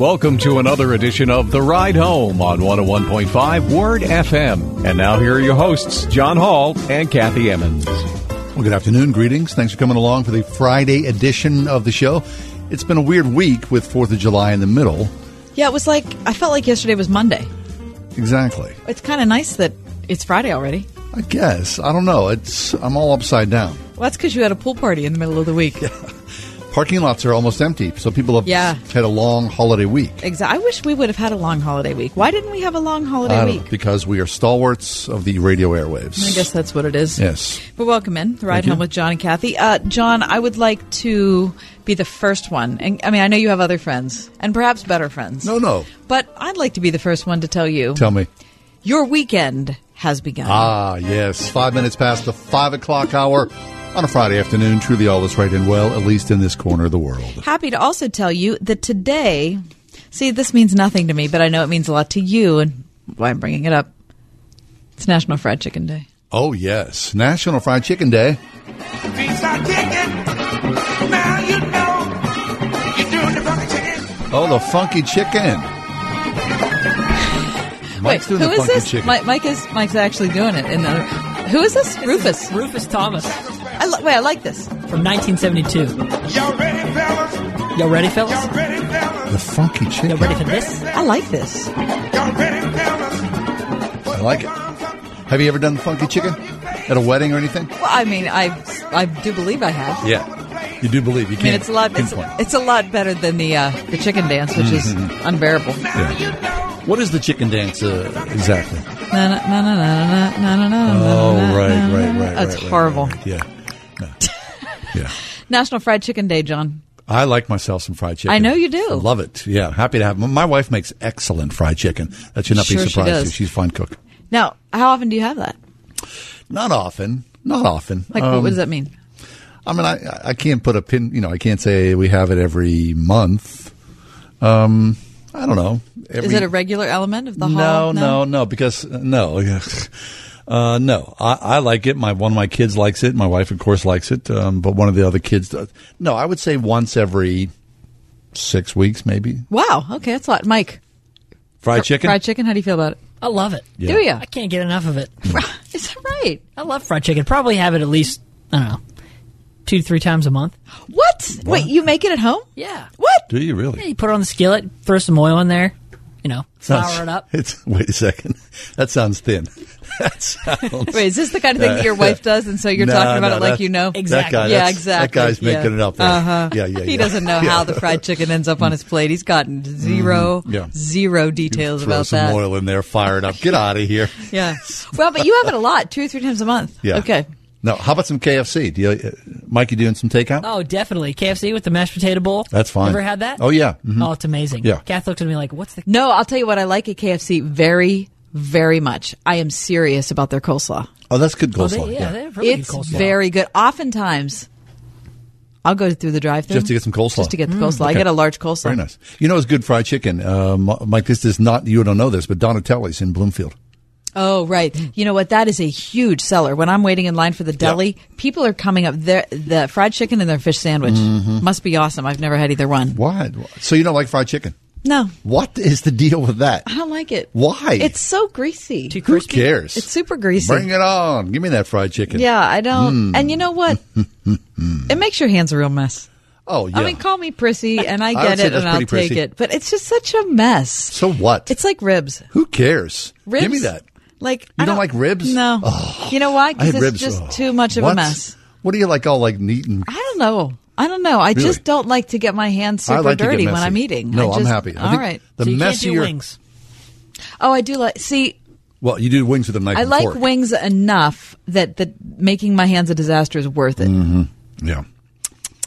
Welcome to another edition of The Ride Home on 101.5 Word FM. And now here are your hosts, John Hall and Kathy Emmons. Well, good afternoon. Greetings. Thanks for coming along for the Friday edition of the show. It's been a weird week with 4th of July in the middle. Yeah, it was like I felt like yesterday was Monday. Exactly. It's kind of nice that it's Friday already. I guess. I don't know. It's I'm all upside down. Well, that's because you had a pool party in the middle of the week. Parking lots are almost empty, so people have Yeah. had a long holiday week. Exactly. I wish we would have had a long holiday week. Why didn't we have a long holiday don't know, week? because we are stalwarts of the radio airwaves. I guess that's what it is. Yes. But welcome in the ride Thank you. home with John and Kathy. Uh, John, I would like to be the first one, and I mean I know you have other friends and perhaps better friends. No, no. but I'd like to be the first one to tell you Tell me. your weekend has begun. Ah, yes. Five minutes past the five o'clock hour on a Friday afternoon. Truly all is right and well, at least in this corner of the world. Happy to also tell you that today, see, this means nothing to me, but I know it means a lot to you, and why I'm bringing it up. It's National Fried Chicken Day. Oh, yes. National Fried Chicken Day. Beats are kicking. Now you know you're doing the funky chicken. Oh, the funky chicken. Mike's doing who the is funky this? chicken. Mi- Mike is Mike's actually doing it. In the, who is this? Rufus. Rufus Thomas I li- wait, I like this. from 1972. Y'all ready, fellas? Y'all ready, fellas? Y'all ready, fellas? the funky chicken. Y'all ready for this? I like this. Y'all ready, fellas? I like it. Have you ever done the funky chicken at a wedding or anything? Well, I mean, I I do believe I have. Yeah. You do believe you I mean, can't it's a lot. It's, it's a lot better than the uh, the chicken dance, which is Mm-hmm. unbearable. What is the chicken dance uh, exactly? Na, na, na, na, na, na, na, na, Oh, na, right, na, right, na. right. That's right, right, horrible. right. Yeah. No. Yeah. National Fried Chicken Day, John. I like myself some fried chicken. I know you do. I love it. Yeah. Happy to have My wife makes excellent fried chicken. That should not Sure be she surprised you. She's a fine cook. Now, how often do you have that? Not often. Not often. Like, Um, what does that mean? I mean, I, I can't put a pin, you know, I can't say we have it every month. Um, I don't know. Every, Is it a regular element of the no, hall? no, no, no, because uh, no, uh, no. I, I like it. My one of my kids likes it. My wife, of course, likes it. Um, but one of the other kids does. No, I would say once every six weeks, maybe. Wow. Okay, that's a lot. Mike, Fried chicken. fried chicken. How do you feel about it? I love it. Yeah. Do you? I can't get enough of it. Is that right? I love fried chicken. Probably have it at least, I don't know, two to three times a month. What? Wait, you make it at home? Yeah. What? Do you Yeah, really? you put it on the skillet, throw some oil in there, you know, flour it up. It's wait a second. That sounds thin. That sounds. Wait, is this the kind of thing that your wife does, and so you're No, talking about no, it like you know? Exactly. That guy, Yeah, exactly. That guy's yeah. making it up there. Uh-huh. Yeah, yeah, He yeah. doesn't know Yeah. how the fried chicken ends up on his plate. He's gotten 0 Mm-hmm. Yeah. zero details Throw about some that. oil in there, fire it up. Get out of here. Yeah. Well, but you have it a lot, two or three times a month. Yeah. Okay. No, how about some KFC? Do you, uh, Mike, you doing some takeout? Oh, definitely. KFC with the mashed potato bowl. That's fine. Ever had that? Oh, yeah. Mhm. Oh, it's amazing. Yeah. Kath looked at me like, what's the. No, I'll tell you what. I like at KFC very, very much. I am serious about their coleslaw. Oh, that's good Oh, coleslaw. they, yeah, yeah. they have really it's good coleslaw. very good. Oftentimes, I'll go through the drive-through Just to get some coleslaw. Just to get the coleslaw. I get a large coleslaw. Very nice. You know, it's good fried chicken. Um, Mike, this is not, you don't know this, but Donatelli's in Bloomfield. Oh, right. You know what? That is a huge seller. When I'm waiting in line for the deli, people are coming up. Their the fried chicken and their fish sandwich Mm-hmm. must be awesome. I've never had either one. What? So you don't like fried chicken? No, What is the deal with that? I don't like it. Why? It's so greasy. Too Who crispy. cares? It's super greasy. Bring it on. Give me that fried chicken. Yeah, I don't. And you know what? it makes your hands a real mess. Oh, yeah. I mean, call me prissy, and I I get say it, and I'll take prissy. it. But it's just such a mess. so what? It's like ribs. Who cares? Ribs. Give me that. Like You I don't like ribs? No. You know why? Because it's ribs. just oh. too much of What? a mess. What do you like? All like neat and. I don't know. I don't know. I Really? just don't like to get my hands super like dirty when. I'm eating. No, I I'm happy. I All. The so you messier. can't do wings. Oh, I do like. See, Well, you do wings with a knife. I and like fork. wings enough that that making my hands a disaster is worth it. Mm-hmm. Yeah.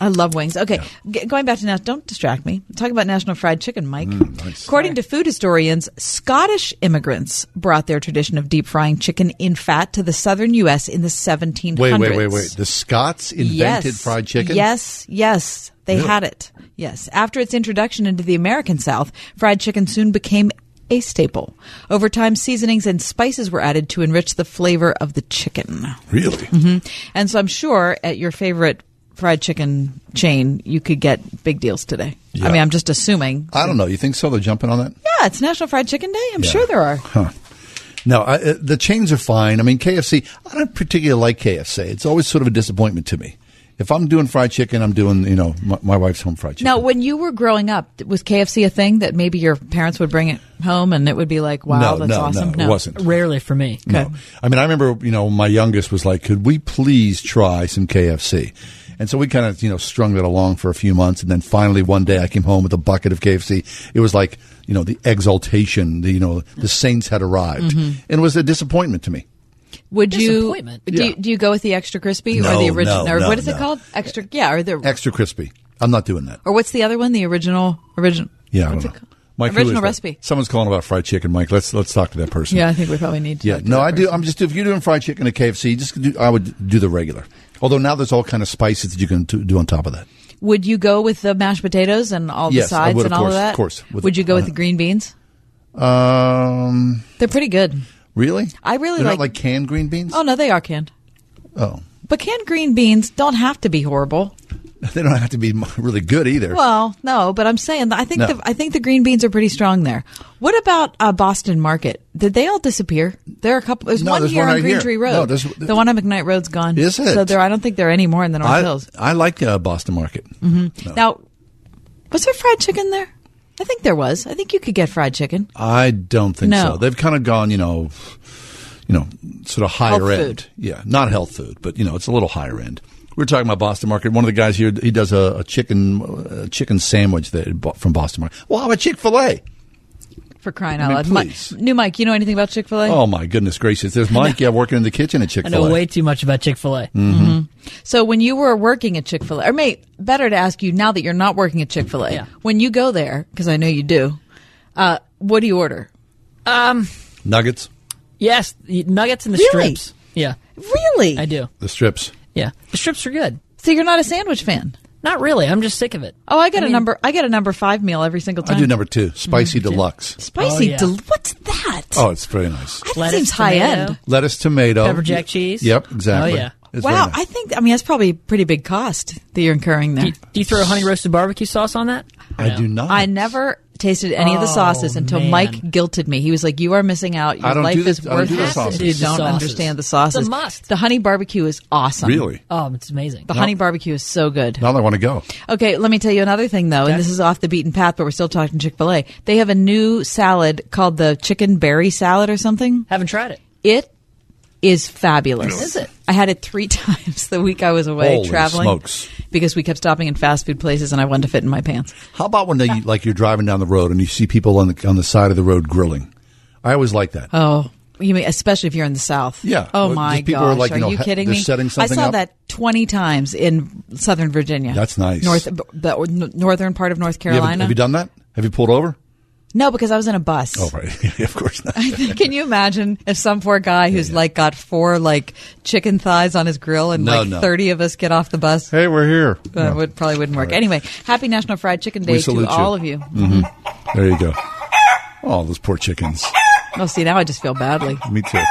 I love wings. Okay, G- going back to now, don't distract me. Talk about National Fried Chicken, Mike. Mm. According to food historians, Scottish immigrants brought their tradition of deep frying chicken in fat to the southern U.S. in the 1700s. Wait, wait, wait, wait. The Scots invented yes. fried chicken. Yes, yes, they Really? had it. Yes, after its introduction into the American South, fried chicken soon became a staple. Over time, seasonings and spices were added to enrich the flavor of the chicken. Really? Mm-hmm. And so I'm sure at your favorite fried chicken chain, you could get big deals today. Yeah. I mean, I'm just assuming. I don't know. You think so? They're jumping on that? Yeah, it's National Fried Chicken Day. I'm Yeah. sure there are. Huh. No, I, uh, the chains are fine. I mean, KFC. I don't particularly like KFC. It's always sort of a disappointment to me. If I'm doing fried chicken, I'm doing you know my, my wife's home fried chicken. Now, when you were growing up, was KFC a thing that maybe your parents would bring it home and it would be like, wow, no, that's no, awesome? no, it wasn't. Rarely for me. No. I mean, I remember, you know, my youngest was like, could we please try some KFC? And so we kind of, you know, strung that along for a few months. And then finally one day I came home with a bucket of KFC. It was like, you know, the exaltation, the, you know, the saints had arrived. Mm-hmm. And it was a disappointment to me. Would you Disappointment. do, you Yeah. do you go with the extra crispy or the original no, or no, what is it called? Extra yeah, or the Extra crispy. I'm not doing that. or what's the other one? The original original Yeah, I don't it know. Mike, original is that? recipe. Someone's calling about fried chicken, Mike. Let's let's talk to that person. Yeah, I think we probably need to. Yeah, talk to no, that I do. I'm just if you're doing fried chicken at KFC, just do, I would do the regular. Although now there's all kind of spices that you can do do on top of that. Would you go with the mashed potatoes and all the sides would, and all course, of that? of course. With- would you go with uh, the green beans? Um, They're pretty good. really? I really They're like- not like canned green beans. Oh no, they are canned. Oh, But canned green beans don't have to be horrible. they don't have to be really good either. Well, no, but I'm saying I think No. the I think the green beans are pretty strong there. What about uh, Boston Market? Did they all disappear? There are a couple. There's No, one there's here one on right Green here. Tree Road. No, there's- the one on McKnight Road's gone. Is it? So there, I don't think there are any more in the North I, Hills. I like uh, Boston Market. Mm-hmm. No. Now, was there fried chicken there? I think there was. I think you could get fried chicken. I don't think so. They've kind of gone, you know, you know, sort of higher Health end. food. Yeah, not health food, but you know, it's a little higher end. We were talking about Boston Market. One of the guys here, he does a, a chicken a chicken sandwich that bought from Boston Market. Well, how about Chick Fil A? For crying I out loud. Mi- please. new Mike, you know anything about Chick fil A? Oh my goodness gracious! There's Mike, yeah, working in the kitchen at Chick I Fil know way too much about Chick Fil A. Mm. So when you were working at Chick Fil A, or may better to ask you now that you're not working at Chick Fil A, Yeah. when you go there, because I know you do, uh, what do you order? Um, Nuggets, yes, nuggets and the Really? strips. Yeah, Really? I do. the strips. Yeah, the strips are good. So you're not a sandwich fan? Not really. I'm just sick of it. Oh, I get I a mean- number. I get a number five meal every single time. I do number two, spicy deluxe. Spicy. Oh, yeah. del- what's that? Oh, it's very nice. that Lettuce, seems high tomato. end. Lettuce, tomato, Pepper jack cheese? Yep, exactly. Oh, yeah. It's Wow, nice. I think. I mean, that's probably a pretty big cost that you're incurring there. Do you, do you throw honey roasted barbecue sauce on that? Or I no? do not. I never tasted any of the Oh, sauces until man. Mike guilted me. He was like, "You are missing out. Your I don't life do the- is I don't do the worthless sauces. if you Do the don't sauces. understand the sauces." It's a must. The honey barbecue is awesome. really. Oh, it's amazing. The honey barbecue is so good. Now I want to go. Okay, let me tell you another thing though, Okay. and this is off the beaten path, but we're still talking Chick Fil A. They have a new salad called the chicken berry salad or something. Haven't tried it. It is fabulous. Is it? I had it three times the week I was away Holy traveling smokes. because we kept stopping in fast food places, and I wanted to fit in my pants. How about when they, like you're driving down the road and you see people on the on the side of the road grilling? I always like that. Oh, you mean especially if you're in the South? Yeah. Oh Well, my just people gosh, are like, you know, you kidding they're me? setting something I saw up. that twenty times in Southern Virginia. That's nice. North, the northern part of North You Carolina. have you done that? Have you pulled over? No, because I was in a bus. Oh, right. of course not. Can you imagine if some poor guy who's like got four like chicken thighs on his grill and No, like no. thirty of us get off the bus? hey, we're here. That would probably wouldn't work. Anyway, happy National Fried Chicken Day to you. all of you. Mm-hmm. There you go. Oh, those poor chickens. Oh, see, now I just feel badly. Me too.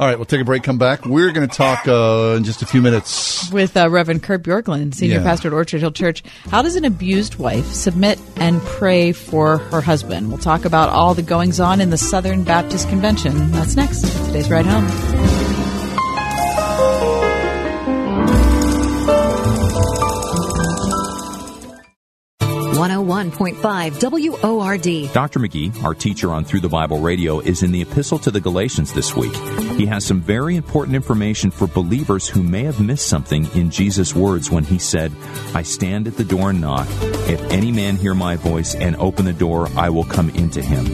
All right, we'll take a break. Come back. We're going to talk uh, in just a few minutes. With uh, Reverend Kurt Bjorklund, senior Yeah. pastor at Orchard Hill Church, how does an abused wife submit and pray for her husband? We'll talk about all the goings on in the Southern Baptist Convention. That's next. Today's Ride Home. 101.5 WORD. Dr. McGee, our teacher on Through the Bible Radio, is in the Epistle to the Galatians this week. He has some very important information for believers who may have missed something in Jesus' words when he said, I stand at the door and knock. If any man hear my voice and open the door, I will come into him.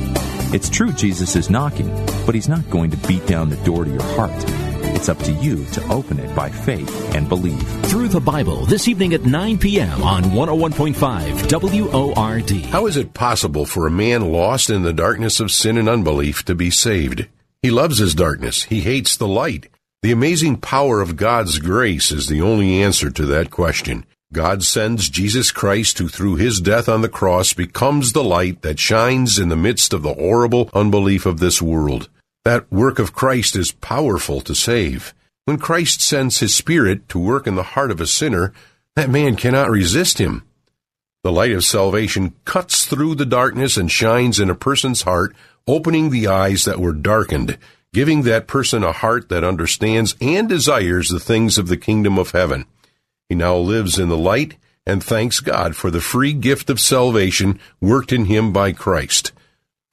It's true Jesus is knocking, but he's not going to beat down the door to your heart. It's up to you to open it by faith and believe. Through the Bible, this evening at 9 p.m. on 101.5 WORD. How is it possible for a man lost in the darkness of sin and unbelief to be saved? He loves his darkness. He hates the light. The amazing power of God's grace is the only answer to that question. God sends Jesus Christ who through his death on the cross becomes the light that shines in the midst of the horrible unbelief of this world. That work of Christ is powerful to save. When Christ sends his Spirit to work in the heart of a sinner, that man cannot resist him. The light of salvation cuts through the darkness and shines in a person's heart, opening the eyes that were darkened, giving that person a heart that understands and desires the things of the kingdom of heaven. He now lives in the light and thanks God for the free gift of salvation worked in him by Christ.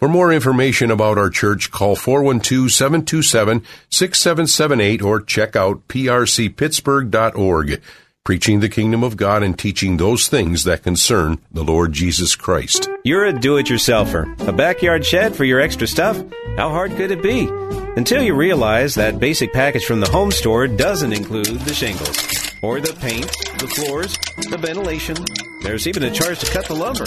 For more information about our church, call 412-727-6778 or check out prcpittsburgh.org, preaching the kingdom of God and teaching those things that concern the Lord Jesus Christ. You're a do-it-yourselfer. A backyard shed for your extra stuff? How hard could it be? Until you realize that basic package from the home store doesn't include the shingles, or the paint, the floors, the ventilation. There's even a charge to cut the lumber.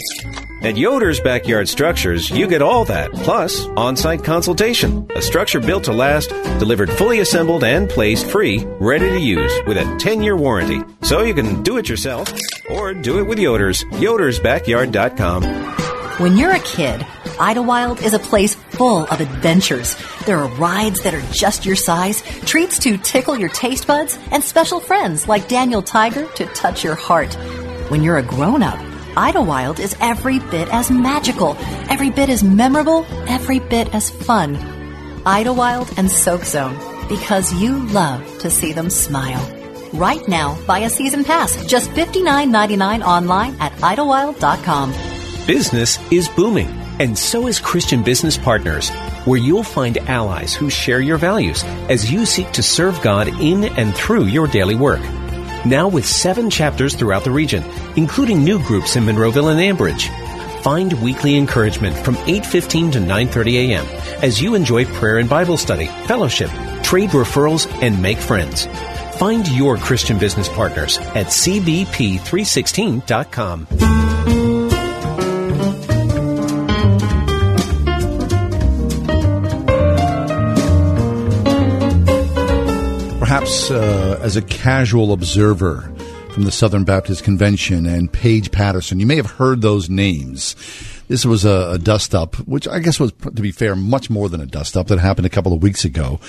At Yoder's Backyard Structures, you get all that, plus on-site consultation. A structure built to last, delivered fully assembled and placed free, ready to use, with a 10-year warranty. So you can do it yourself, or do it with Yoder's. YodersBackyard.com. When you're a kid, Idlewild is a place full of adventures. There are rides that are just your size, treats to tickle your taste buds, and special friends like Daniel Tiger to touch your heart. When you're a grown up, Idlewild is every bit as magical, every bit as memorable, every bit as fun. Idlewild and Soak Zone, because you love to see them smile. Right now, buy a season pass, just $59.99 online at idlewild.com. Business is booming, and so is Christian Business Partners, where you'll find allies who share your values as you seek to serve God in and through your daily work. Now with seven chapters throughout the region, including new groups in Monroeville and Ambridge. Find weekly encouragement from 8:15 to 9:30 a.m. as you enjoy prayer and Bible study, fellowship, trade referrals, and make friends. Find your Christian business partners at cbp316.com. Perhaps uh, as a casual observer from the Southern Baptist Convention and Paige Patterson, you may have heard those names. This was a, a dust up, which I guess was, to be fair, much more than a dust up that happened a couple of weeks ago.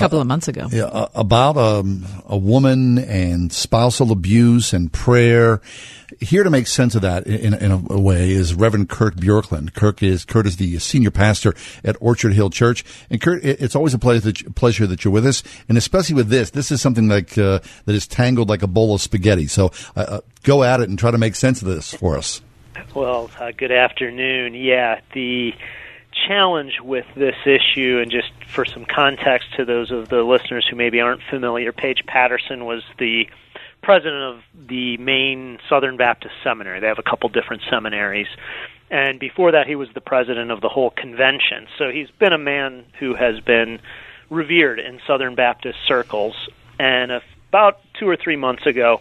A couple of months ago. Yeah, uh, about um, a woman and spousal abuse and prayer. Here to make sense of that in, in a, a way is Reverend Kurt Bjorklund. Kirk is Kurt is the senior pastor at Orchard Hill Church, and Kurt, it's always a pleasure that, you, pleasure that you're with us, and especially with this. This is something like uh, that is tangled like a bowl of spaghetti. So uh, uh, go at it and try to make sense of this for us. Well, uh, good afternoon. Yeah, the challenge with this issue, and just for some context to those of the listeners who maybe aren't familiar, Paige Patterson was the president of the main Southern Baptist Seminary. They have a couple different seminaries. And before that, he was the president of the whole convention. So he's been a man who has been revered in Southern Baptist circles. And about two or three months ago,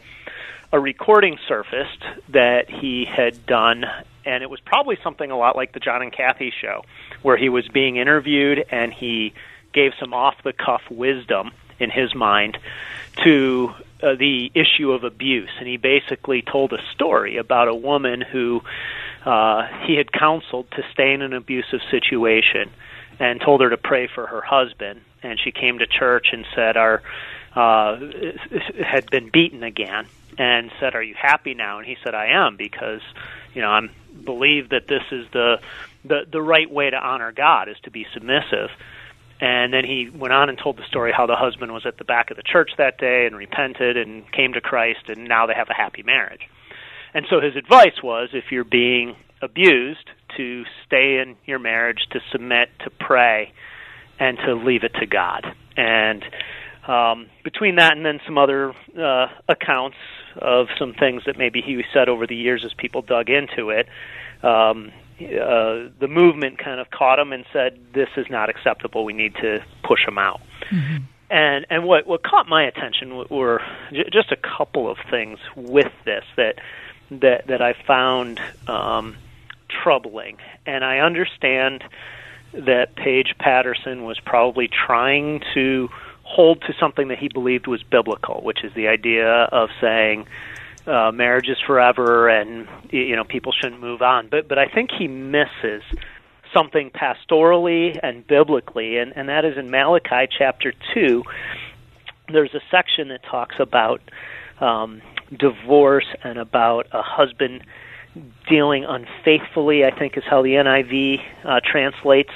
a recording surfaced that he had done, and it was probably something a lot like the John and Kathy show, where he was being interviewed and he gave some off the cuff wisdom in his mind to uh, the issue of abuse. And he basically told a story about a woman who uh, he had counseled to stay in an abusive situation and told her to pray for her husband. And she came to church and said, "Our uh, had been beaten again." and said, "Are you happy now?" And he said, "I am because, you know, I'm believe that this is the the the right way to honor God is to be submissive." And then he went on and told the story how the husband was at the back of the church that day and repented and came to Christ, and now they have a happy marriage. And so his advice was if you're being abused, to stay in your marriage, to submit, to pray, and to leave it to God. And um, between that and then some other uh, accounts of some things that maybe he said over the years as people dug into it, um, uh, the movement kind of caught him and said, "This is not acceptable. We need to push him out." Mm-hmm. And and what what caught my attention were j- just a couple of things with this that that that I found um, troubling. And I understand that Paige Patterson was probably trying to hold to something that he believed was biblical, which is the idea of saying uh, marriage is forever and you know people shouldn't move on. But but I think he misses something pastorally and biblically, and, and that is in Malachi chapter two. There's a section that talks about um, divorce and about a husband dealing unfaithfully, I think is how the NIV uh, translates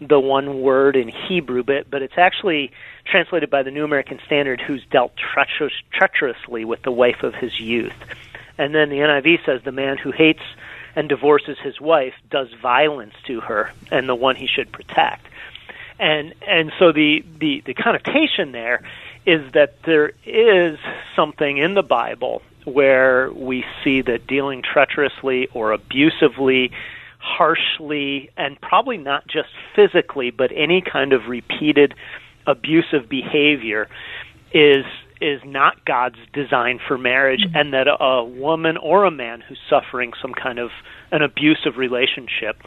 the one word in Hebrew, but, but it's actually translated by the New American Standard, who's dealt treacherous, treacherously with the wife of his youth. And then the NIV says the man who hates and divorces his wife does violence to her and the one he should protect. And and so the, the, the connotation there is that there is something in the Bible where we see that dealing treacherously or abusively, harshly, and probably not just physically, but any kind of repeated abusive behavior is is not God's design for marriage, mm-hmm. and that a, woman or a man who's suffering some kind of an abusive relationship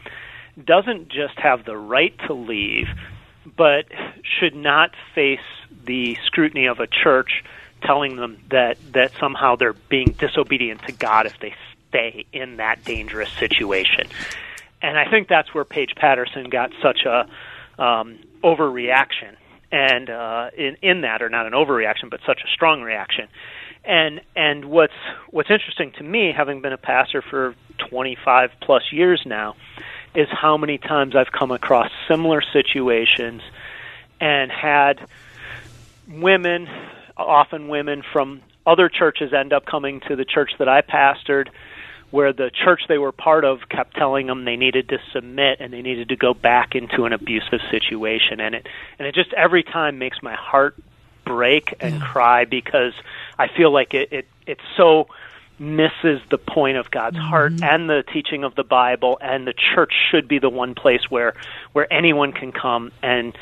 doesn't just have the right to leave, but should not face the scrutiny of a church telling them that that somehow they're being disobedient to God if they stay in that dangerous situation. And I think that's where Paige Patterson got such a um, overreaction, and uh, in in that, or not an overreaction, but such a strong reaction. And and what's what's interesting to me, having been a pastor for 25 plus years now, is how many times I've come across similar situations and had women often women from other churches end up coming to the church that I pastored where the church they were part of kept telling them they needed to submit and they needed to go back into an abusive situation and it and it just every time makes my heart break and yeah. cry because I feel like it it it so misses the point of God's mm-hmm. heart and the teaching of the Bible and the church should be the one place where where anyone can come and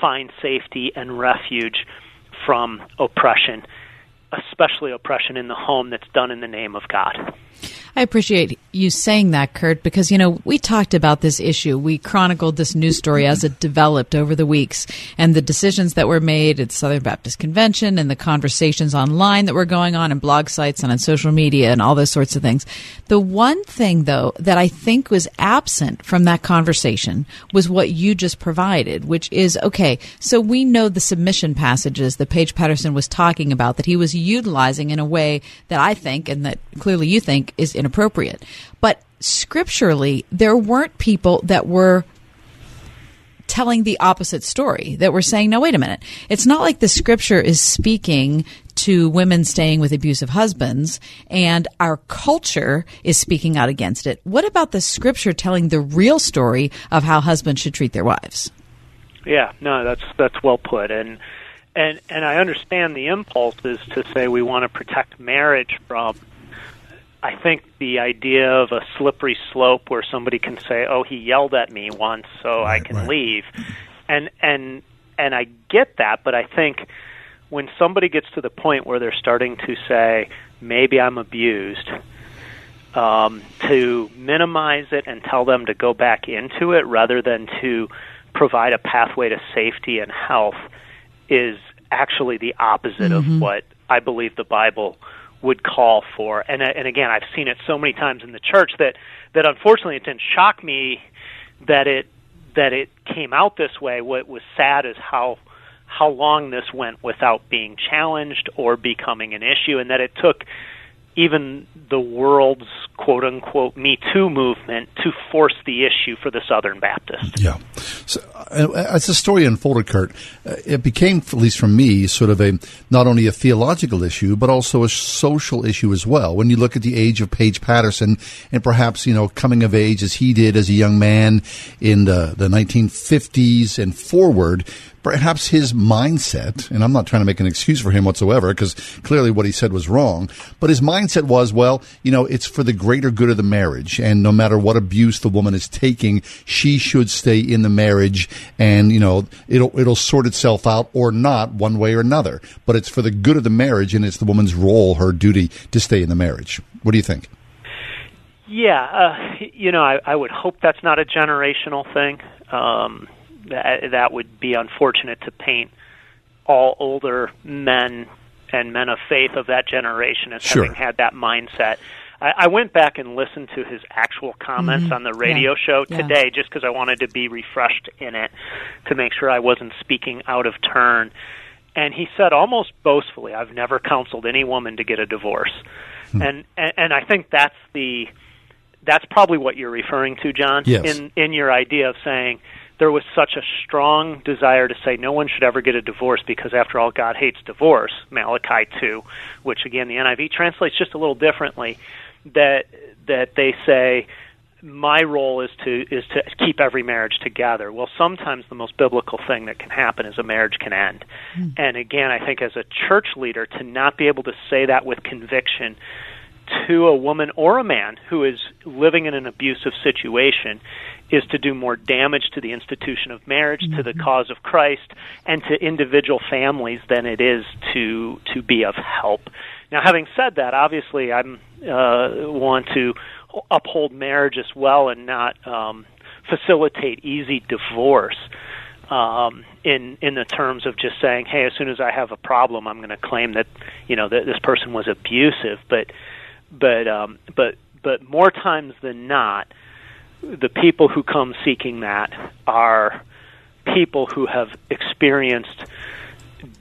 find safety and refuge from oppression, especially oppression in the home that's done in the name of God. I appreciate you saying that, Kurt, because, you know, we talked about this issue. We chronicled this news story as it developed over the weeks and the decisions that were made at Southern Baptist Convention and the conversations online that were going on in blog sites and on social media and all those sorts of things. The one thing, though, that I think was absent from that conversation was what you just provided, which is okay, so we know the submission passages that Paige Patterson was talking about that he was utilizing in a way that I think and that clearly you think is inappropriate. But scripturally, there weren't people that were telling the opposite story that were saying, no, wait a minute. It's not like the scripture is speaking to women staying with abusive husbands and our culture is speaking out against it. What about the scripture telling the real story of how husbands should treat their wives? Yeah, no, that's that's well put and and and I understand the impulse is to say we want to protect marriage from I think the idea of a slippery slope where somebody can say, "Oh, he yelled at me once, so right, I can right. leave," and and and I get that, but I think when somebody gets to the point where they're starting to say, "Maybe I'm abused," um, to minimize it and tell them to go back into it rather than to provide a pathway to safety and health is actually the opposite mm-hmm. of what I believe the Bible would call for. And uh, and again, I've seen it so many times in the church that that unfortunately it didn't shock me that it that it came out this way. What was sad is how how long this went without being challenged or becoming an issue, and that it took even the world's quote unquote Me Too movement to force the issue for the Southern Baptists. Yeah. So, uh, as the story unfolded, Kurt, uh, it became, at least for me, sort of a not only a theological issue, but also a social issue as well. When you look at the age of Paige Patterson and perhaps, you know, coming of age as he did as a young man in the, the 1950s and forward, perhaps his mindset, and I'm not trying to make an excuse for him whatsoever, because clearly what he said was wrong, but his mindset was, well, you know, it's for the greater good of the marriage, and no matter what abuse the woman is taking, she should stay in the marriage, and you know, it'll it'll sort itself out or not, one way or another. But it's for the good of the marriage, and it's the woman's role, her duty to stay in the marriage. What do you think? Yeah, uh, you know, I, I would hope that's not a generational thing. Um, that that would be unfortunate to paint all older men and men of faith of that generation as Sure. having had that mindset. I, I went back and listened to his actual comments Mhm. on the radio Yeah. show Yeah. today just because I wanted to be refreshed in it to make sure I wasn't speaking out of turn. And he said almost boastfully, "I've never counseled any woman to get a divorce." And, and and I think that's the that's probably what you're referring to, John, Yes. in in your idea of saying there was such a strong desire to say no one should ever get a divorce because after all God hates divorce, Malachi 2, which again the NIV translates just a little differently that that they say my role is to is to keep every marriage together. Well, sometimes the most biblical thing that can happen is a marriage can end. Hmm. And again, I think as a church leader to not be able to say that with conviction to a woman or a man who is living in an abusive situation is to do more damage to the institution of marriage, to the cause of Christ, and to individual families than it is to to be of help. Now, having said that, obviously, I'm uh, want to uphold marriage as well and not um, facilitate easy divorce um, in in the terms of just saying, "Hey, as soon as I have a problem, I'm going to claim that you know that this person was abusive." But but um, but but more times than not, the people who come seeking that are people who have experienced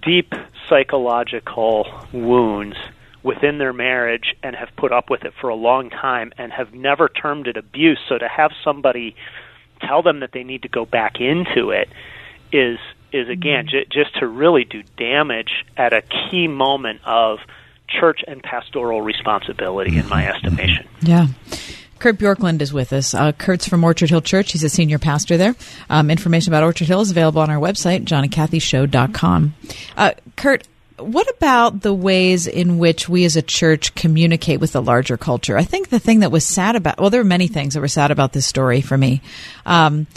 deep psychological wounds within their marriage and have put up with it for a long time and have never termed it abuse. So to have somebody tell them that they need to go back into it is is mm-hmm. again j- just to really do damage at a key moment of church and pastoral responsibility in my mm-hmm. Mm-hmm. estimation. Yeah. Kurt Bjorklund is with us. Uh, Kurt's from Orchard Hill Church. He's a senior pastor there. Um, information about Orchard Hill is available on our website, johnandkathyshow.com. Uh, Kurt, what about the ways in which we as a church communicate with the larger culture? I think the thing that was sad about, well, there were many things that were sad about this story for me. Um,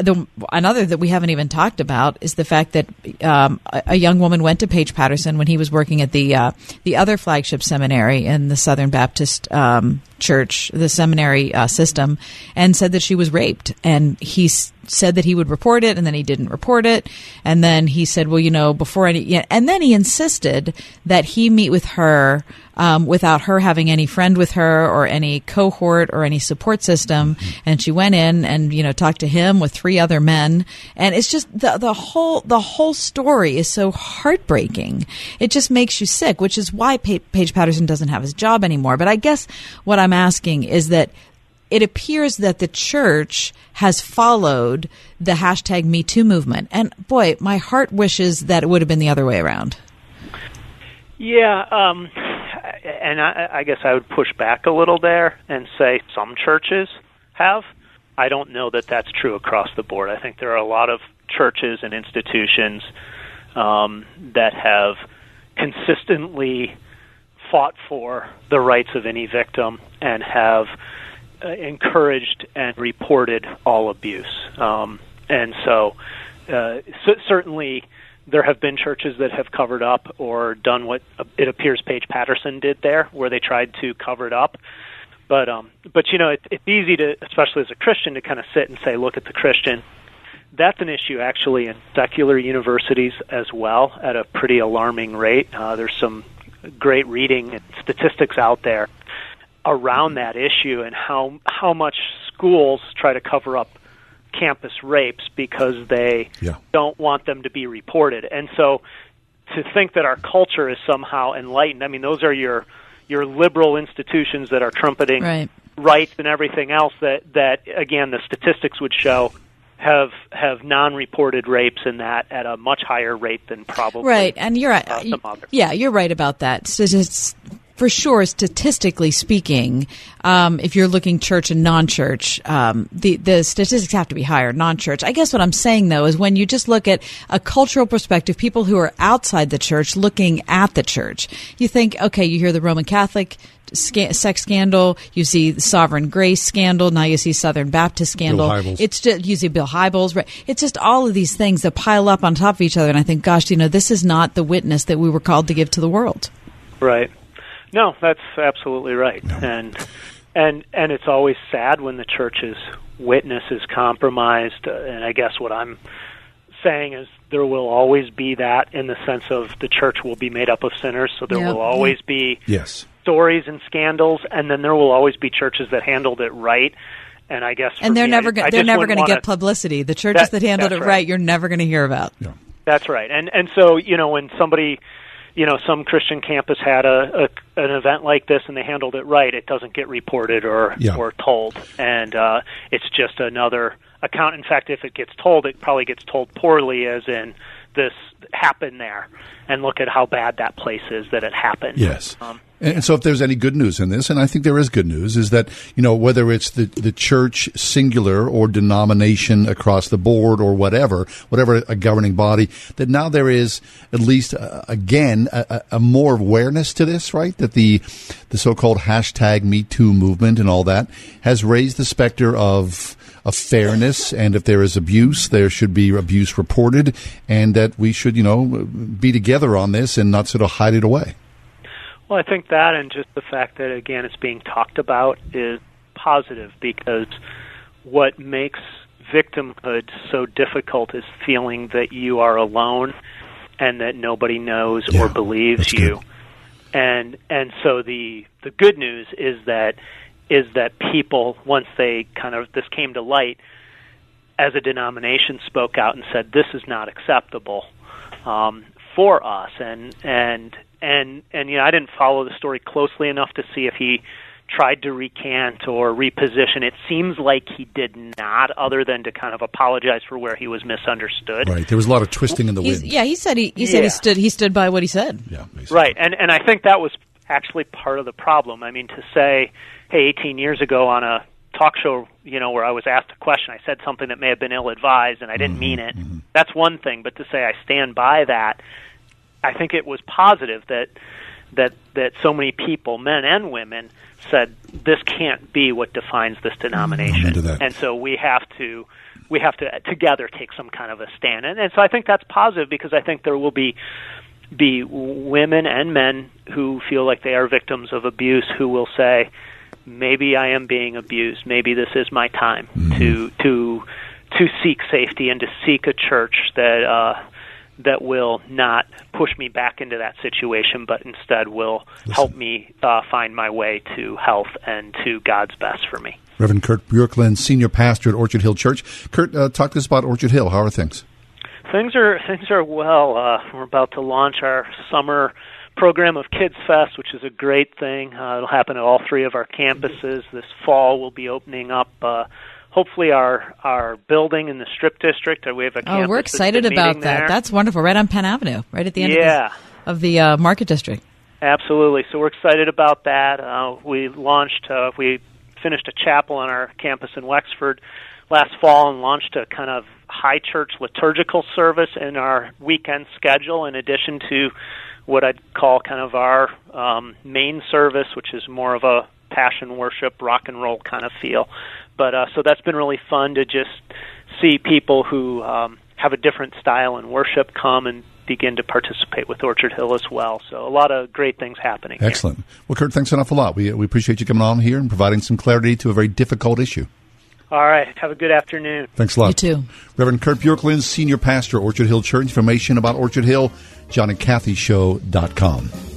the, another that we haven't even talked about is the fact that um, a, a young woman went to Paige Patterson when he was working at the uh, the other flagship seminary in the Southern Baptist um, Church, the seminary uh, system, and said that she was raped. And he said that he would report it, and then he didn't report it. And then he said, "Well, you know, before any," and then he insisted that he meet with her um, without her having any friend with her or any cohort or any support system. And she went in and you know talked to him with three other men, and it's just the the whole the whole story is so heartbreaking. It just makes you sick, which is why pa- Paige Patterson doesn't have his job anymore. But I guess what I'm asking is that it appears that the church has followed the hashtag Me Too movement. And boy, my heart wishes that it would have been the other way around. Yeah, um, and I, I guess I would push back a little there and say some churches have. I don't know that that's true across the board. I think there are a lot of churches and institutions um, that have consistently fought for the rights of any victim and have uh, encouraged and reported all abuse. Um, and so, uh, c- certainly, there have been churches that have covered up or done what uh, it appears Paige Patterson did there, where they tried to cover it up. But um, but you know, it, it's easy to, especially as a Christian, to kind of sit and say, look at the Christian. That's an issue actually in secular universities as well, at a pretty alarming rate. Uh, there's some great reading and statistics out there around that issue and how how much schools try to cover up campus rapes because they don't want them to be reported. And so to think that our culture is somehow enlightened, I mean those are your your liberal institutions that are trumpeting Right. rights and everything else that that again the statistics would show have have non-reported rapes in that at a much higher rate than probably Right, and you're uh, some others. yeah, you're right about that. So just for sure, statistically speaking, um, if you're looking church and non-church, um, the the statistics have to be higher. Non-church. I guess what I'm saying though is when you just look at a cultural perspective, people who are outside the church looking at the church, you think, okay, you hear the Roman Catholic sca- sex scandal, you see the Sovereign Grace scandal, now you see Southern Baptist scandal. Hybels. It's just you see Bill Hybels. Right? It's just all of these things that pile up on top of each other, and I think, gosh, you know, this is not the witness that we were called to give to the world. Right. No, that's absolutely right. And and and it's always sad when the church's witness is compromised. Uh, and I guess what I'm saying is there will always be that in the sense of the church will be made up of sinners, so there Yeah. will always be Yes. stories and scandals, and then there will always be churches that handled it right. And I guess, And they're me, never I- go- I they're never going to get publicity. The churches That- that, handled it right. right. you're never going to hear about. That's right. And and so you know when somebody, you know, some Christian campus had a, a an event like this and they handled it right, it doesn't get reported or Yeah. or told, and uh, it's just another account. In fact, if it gets told, it probably gets told poorly, as in this happened there, and look at how bad that place is that it happened. Yes. Um, And so, if there's any good news in this, and I think there is good news, is that you know whether it's the the church singular or denomination across the board or whatever, whatever a governing body, that now there is at least uh, again a, a- a more awareness to this, right? That the the so-called hashtag Me Too movement and all that has raised the specter of of fairness, and if there is abuse, there should be abuse reported, and that we should you know be together on this and not sort of hide it away. Well, I think that and just the fact that again it's being talked about is positive because what makes victimhood so difficult is feeling that you are alone and that nobody knows or believes you. And and so the the good news is that is that people once they kind of this came to light as a denomination spoke out and said this is not acceptable um, for us and and and and you know I didn't follow the story closely enough to see if he tried to recant or reposition. It seems like he did not, other than to kind of apologize for where he was misunderstood. Right. There was a lot of twisting in the He's, wind. yeah, he said he, he said Yeah. he stood he stood by what he said. Yeah. Right, and and I think that was actually part of the problem. I mean, to say, hey, 18 years ago on a talk show, you know, where I was asked a question, I said something that may have been ill-advised and I didn't mm-hmm, mean it. Mm-hmm. That's one thing, but to say I stand by that, I think it was positive that that that so many people, men and women, said this can't be what defines this mm-hmm, denomination, into that. and so we have to we have to together take some kind of a stand, and, and so I think that's positive because I think there will be be women and men who feel like they are victims of abuse who will say maybe I am being abused maybe this is my time to to to seek safety and to seek a church that uh that will not push me back into that situation but instead will help me uh, find my way to health and to God's best for me. Reverend Kurt Bjorklund, senior pastor at Orchard Hill Church. Kurt, uh, talk to us about Orchard Hill. How are things? Things are things are well. Uh, we're about to launch our summer program of Kids Fest, which is a great thing. Uh, it'll happen at all three of our campuses this fall. We'll be opening up. Uh, hopefully, our our building in the Strip District. Uh, We have a Oh, we're excited about that. there. That's wonderful. Right on Penn Avenue, right at the end Yeah. of the, of the uh, Market District. Absolutely. So we're excited about that. Uh, we launched, uh, we finished a chapel on our campus in Wexford last fall and launched a kind of high church liturgical service in our weekend schedule in addition to what I'd call kind of our um, main service, which is more of a passion worship, rock and roll kind of feel. But uh, so that's been really fun to just see people who um, have a different style in worship come and begin to participate with Orchard Hill as well. So a lot of great things happening. here. Excellent. Well, Kurt, thanks an awful lot. We, we appreciate you coming on here and providing some clarity to a very difficult issue. All right. Have a good afternoon. Thanks a lot. You too. Reverend Kurt Bjorklund, senior pastor, Orchard Hill Church. Information about Orchard Hill, johnandkathyshow.com.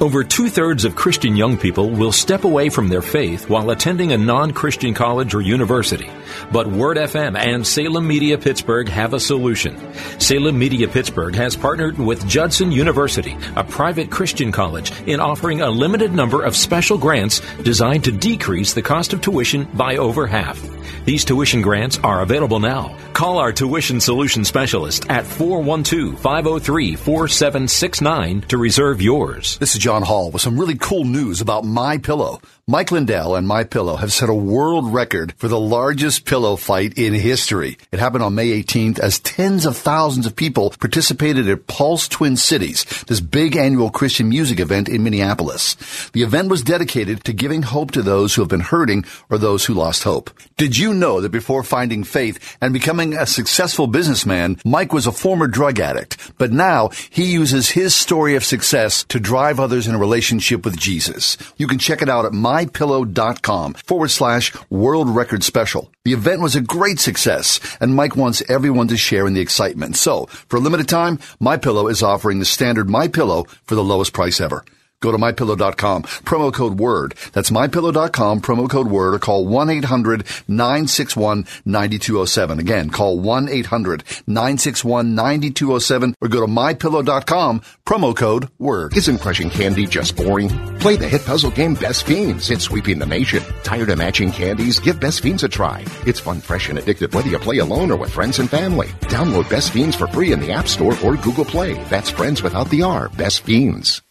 Over two thirds of Christian young people will step away from their faith while attending a non Christian college or university. But Word FM and Salem Media Pittsburgh have a solution. Salem Media Pittsburgh has partnered with Judson University, a private Christian college, in offering a limited number of special grants designed to decrease the cost of tuition by over half. These tuition grants are available now. Call our tuition solution specialist at 412-503-4769 to reserve yours. This is John Hall with some really cool news about My Pillow. Mike Lindell and My Pillow have set a world record for the largest pillow fight in history. It happened on May 18th as tens of thousands of people participated at Pulse Twin Cities, this big annual Christian music event in Minneapolis. The event was dedicated to giving hope to those who have been hurting or those who lost hope. Did you know that before finding faith and becoming a successful businessman, Mike was a former drug addict, but now he uses his story of success to drive others in a relationship with Jesus. You can check it out at mypillow.com forward slash world record special. The event was a great success and Mike wants everyone to share in the excitement. So for a limited time, MyPillow is offering the standard MyPillow for the lowest price ever. Go to mypillow.com, promo code WORD. That's mypillow.com, promo code WORD, or call 1-800-961-9207. Again, call 1-800-961-9207, or go to mypillow.com, promo code WORD. Isn't crushing candy just boring? Play the hit puzzle game Best Fiends. It's sweeping the nation. Tired of matching candies? Give Best Fiends a try. It's fun, fresh, and addictive whether you play alone or with friends and family. Download Best Fiends for free in the App Store or Google Play. That's friends without the R. Best Fiends.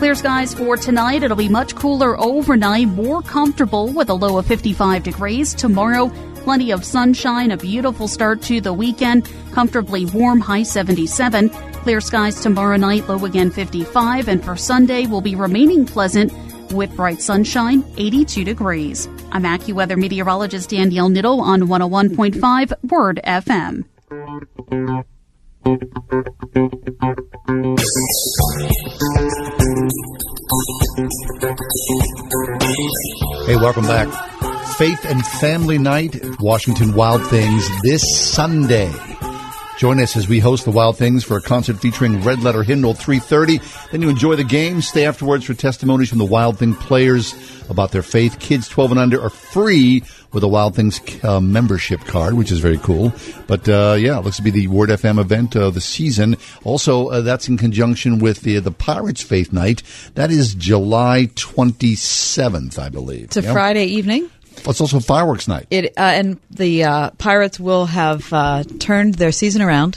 Clear skies for tonight. It'll be much cooler overnight, more comfortable with a low of 55 degrees. Tomorrow, plenty of sunshine, a beautiful start to the weekend, comfortably warm, high 77. Clear skies tomorrow night, low again 55, and for Sunday will be remaining pleasant with bright sunshine, 82 degrees. I'm AccuWeather meteorologist Danielle Niddle on 101.5 Word FM. Hey, welcome back. Faith and Family Night Washington Wild Things this Sunday. Join us as we host the Wild Things for a concert featuring Red Letter Hymnal 330. Then you enjoy the game. Stay afterwards for testimonies from the Wild Thing players about their faith. Kids 12 and under are free with a Wild Things uh, membership card, which is very cool. But uh, yeah, it looks to be the Word FM event of the season. Also, uh, that's in conjunction with the the Pirates Faith Night. That is July 27th, I believe. It's a Yeah. Friday evening. It's also fireworks night. It uh, and the uh, Pirates will have uh, turned their season around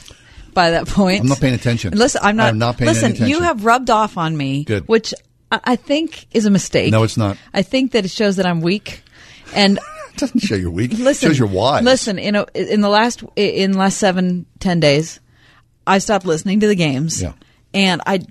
by that point. I'm not paying attention. Listen, I'm not. I'm not paying attention. listen, attention. you have rubbed off on me, Good. which I, I think is a mistake. No, it's not. I think that it shows that I'm weak, and It doesn't show you're weak. listen, it shows you're wise. Listen, you know, in the last in the last seven ten days, I stopped listening to the games, Yeah. and I.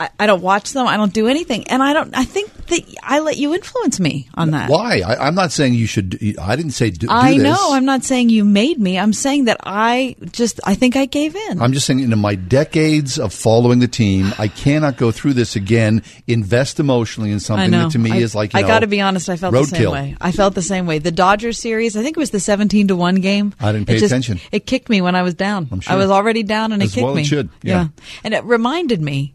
I, I don't watch them. I don't do anything, and I don't. I think that I let you influence me on that. Why? I, I'm not saying you should. I didn't say do, do I this. know. I'm not saying you made me. I'm saying that I just. I think I gave in. I'm just saying, in my decades of following the team, I cannot go through this again. Invest emotionally in something that to me I, is like you I got to be honest. I felt the same roadkill. way. I felt the same way. The Dodgers series. I think it was the 17 to one game. I didn't pay It just- attention. It kicked me when I was down. I'm sure. I was already down, and it kicked well it me. should, yeah. and it reminded me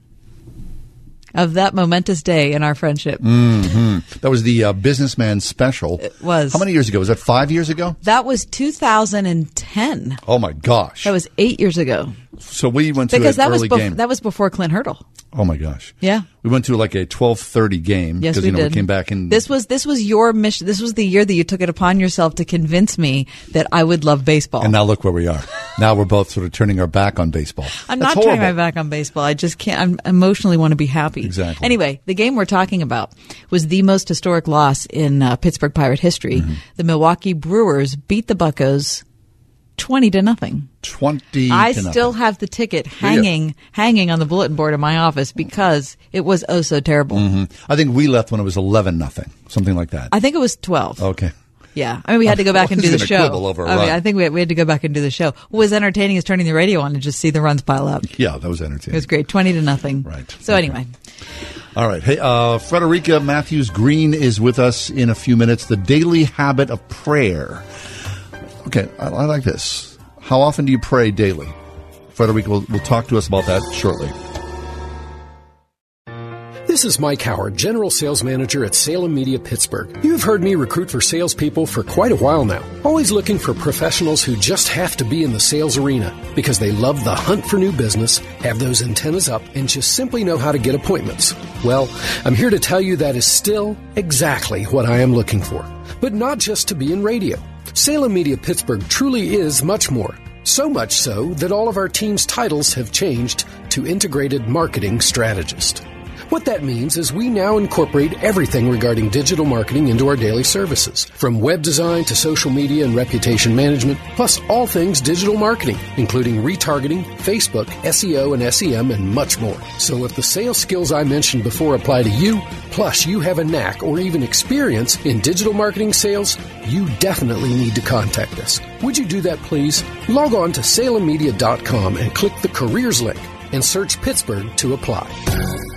of that momentous day in our friendship. hmm That was the uh, businessman special. It was. How many years ago? Was that five years ago? That was 2010. Oh my gosh! That was eight years ago. So we went to Because that was bef- game. that was before Clint Hurdle. Oh my gosh! Yeah. We went to like a twelve thirty game Yes, because we you know did. we came back and This was this was your mission. This was the year that you took it upon yourself to convince me that I would love baseball. and now look where we are. now we're both sort of turning our back on baseball. I'm That's not turning my back on baseball. I just can't. I emotionally want to be happy. Exactly. Anyway, the game we're talking about was the most historic loss in uh, Pittsburgh Pirate history. Mm-hmm. The Milwaukee Brewers beat the Buccos twenty to nothing. Twenty. I still nothing. have the ticket hanging hanging on the bulletin board in my office because it was oh so terrible. Mhm. I think we left when it was eleven nothing, something like that. I think it was twelve. Okay. Yeah, I mean, we had to go back and do the show. over a I mean. I think we had, we had to go back and do the show. What was entertaining is turning the radio on and just see the runs pile up. Yeah, that was entertaining. It was great, twenty to nothing. Right. So anyway, All right. Hey, uh, Frederica Mathewes Green is with us in a few minutes. The daily habit of prayer. Okay, I, I like this. How often do you pray daily? Frederica will, will talk to us about that shortly. This is Mike Howard, General Sales Manager at Salem Media Pittsburgh. You've heard me recruit for salespeople for quite a while now. Always looking for professionals who just have to be in the sales arena because they love the hunt for new business, have those antennas up, and just simply know how to get appointments. Well, I'm here to tell you that is still exactly what I am looking for. But not just to be in radio. Salem Media Pittsburgh truly is much more. So much so that all of our team's titles have changed to Integrated Marketing Strategist. What that means is we now incorporate everything regarding digital marketing into our daily services, from web design to social media and reputation management, plus all things digital marketing, including retargeting, Facebook, SEO and SEM, and much more. So if the sales skills I mentioned before apply to you, plus you have a knack or even experience in digital marketing sales, you definitely need to contact us. Would you do that, please? Log on to salemmedia.com and click the careers link and search Pittsburgh to apply.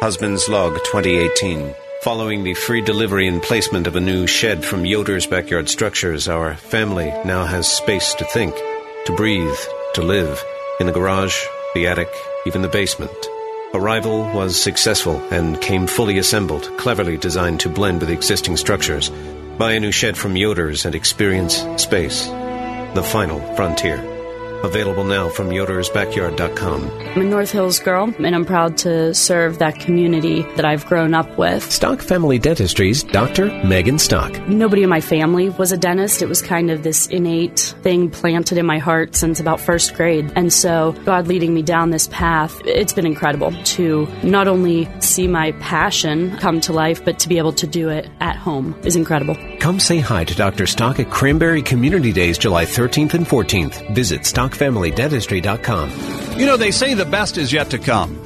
Husband's Log 2018. Following the free delivery and placement of a new shed from Yoder's Backyard Structures, our family now has space to think, to breathe, to live. In the garage, the attic, even the basement. Arrival was successful and came fully assembled, cleverly designed to blend with existing structures. Buy a new shed from Yoder's and experience space. The final frontier. Available now from yodersbackyard.com. I'm a North Hills girl, and I'm proud to serve that community that I've grown up with. Stock Family Dentistry's Dr. Megan Stock. Nobody in my family was a dentist. It was kind of this innate thing planted in my heart since about first grade. And so, God leading me down this path, it's been incredible to not only see my passion come to life, but to be able to do it at home is incredible. Come say hi to Dr. Stock at Cranberry Community Days, July 13th and 14th. Visit StockFamilyDentistry.com. You know, they say the best is yet to come.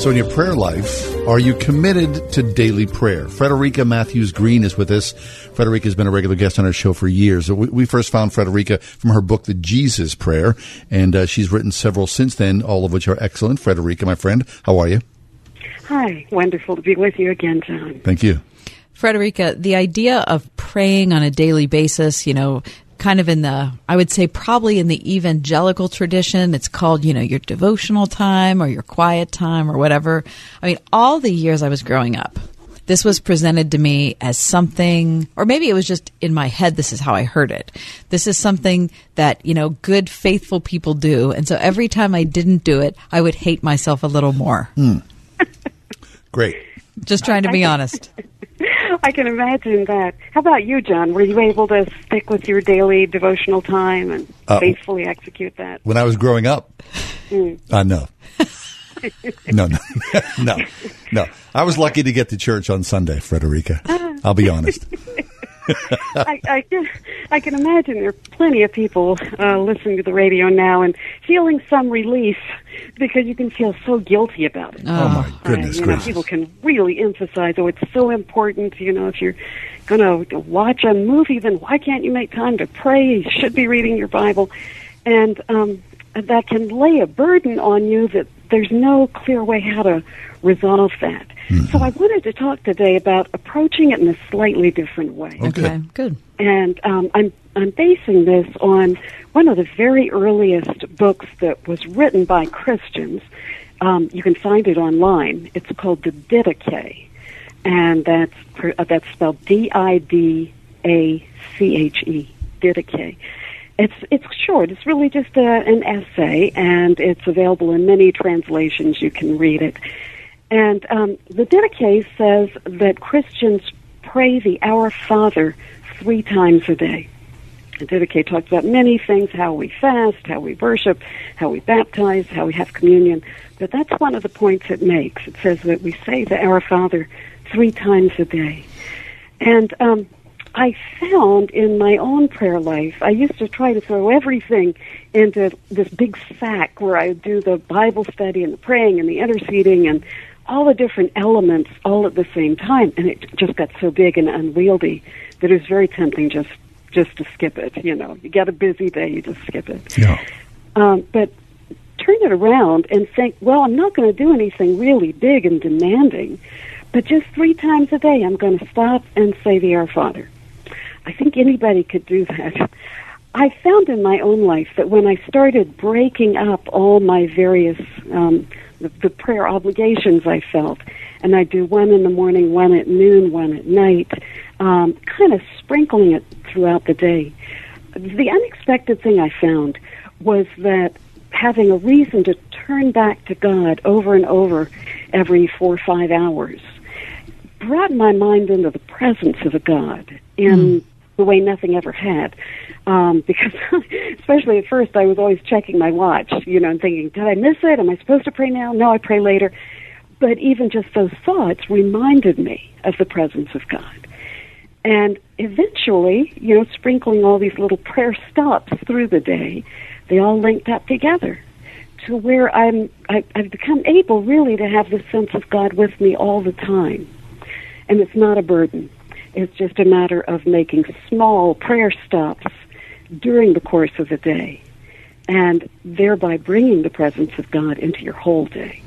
So, in your prayer life, are you committed to daily prayer? Frederica Mathewes Green is with us. Frederica has been a regular guest on our show for years. We, we first found Frederica from her book, The Jesus Prayer, and uh, she's written several since then, all of which are excellent. Frederica, my friend, how are you? Hi, wonderful to be with you again, John. Thank you. Frederica, the idea of praying on a daily basis, you know, kind of in the, I would say probably in the evangelical tradition. It's called, you know, your devotional time or your quiet time or whatever. I mean, all the years I was growing up, this was presented to me as something, or maybe it was just in my head, this is how I heard it. This is something that, you know, good, faithful people do. And so every time I didn't do it, I would hate myself a little more. Hmm. Great. Just trying to be honest. I can imagine that. How about you, John? Were you able to stick with your daily devotional time and Uh, faithfully execute that? When I was growing up, Mm. uh, no. no, no, no, no. I was lucky to get to church on Sunday, Frederica. I'll be honest. I, I, can, I can imagine there are plenty of people uh, listening to the radio now and feeling some relief because you can feel so guilty about it. Oh, my goodness you know, people can really emphasize, oh, it's so important. You know, if you're going to watch a movie, then why can't you make time to pray? You should be reading your Bible, and um, that can lay a burden on you that there's no clear way how to resolve that. So I wanted to talk today about approaching it in a slightly different way. Okay, good. And um, I'm I'm basing this on one of the very earliest books that was written by Christians. Um, you can find it online. It's called the Didache, and that's uh, that's spelled D I D A C H E. Didache. It's it's short. It's really just a, an essay, and it's available in many translations. You can read it. And um, the Didache says that Christians pray the Our Father three times a day. The Didache talks about many things: how we fast, how we worship, how we baptize, how we have communion. But that's one of the points it makes. It says that we say the Our Father three times a day. And um, I found in my own prayer life, I used to try to throw everything into this big sack where I would do the Bible study and the praying and the interceding and all the different elements all at the same time. And it just got so big and unwieldy that it was very tempting just just to skip it. You know, you get a busy day, you just skip it. Yeah. Um, but turn it around and think, well, I'm not going to do anything really big and demanding, but just three times a day, I'm going to stop and say the Our Father. I think anybody could do that. I found in my own life that when I started breaking up all my various um, the, the prayer obligations I felt, and I do one in the morning, one at noon, one at night, um, kind of sprinkling it throughout the day. The unexpected thing I found was that having a reason to turn back to God over and over every four or five hours brought my mind into the presence of a God in the way nothing ever had. Um, because, especially at first, I was always checking my watch, you know, and thinking, did I miss it? Am I supposed to pray now? No, I pray later. But even just those thoughts reminded me of the presence of God. And eventually, you know, sprinkling all these little prayer stops through the day, they all linked up together to where I'm, I, I've become able really to have the sense of God with me all the time. And it's not a burden. It's just a matter of making small prayer stops during the course of the day and thereby bringing the presence of God into your whole day.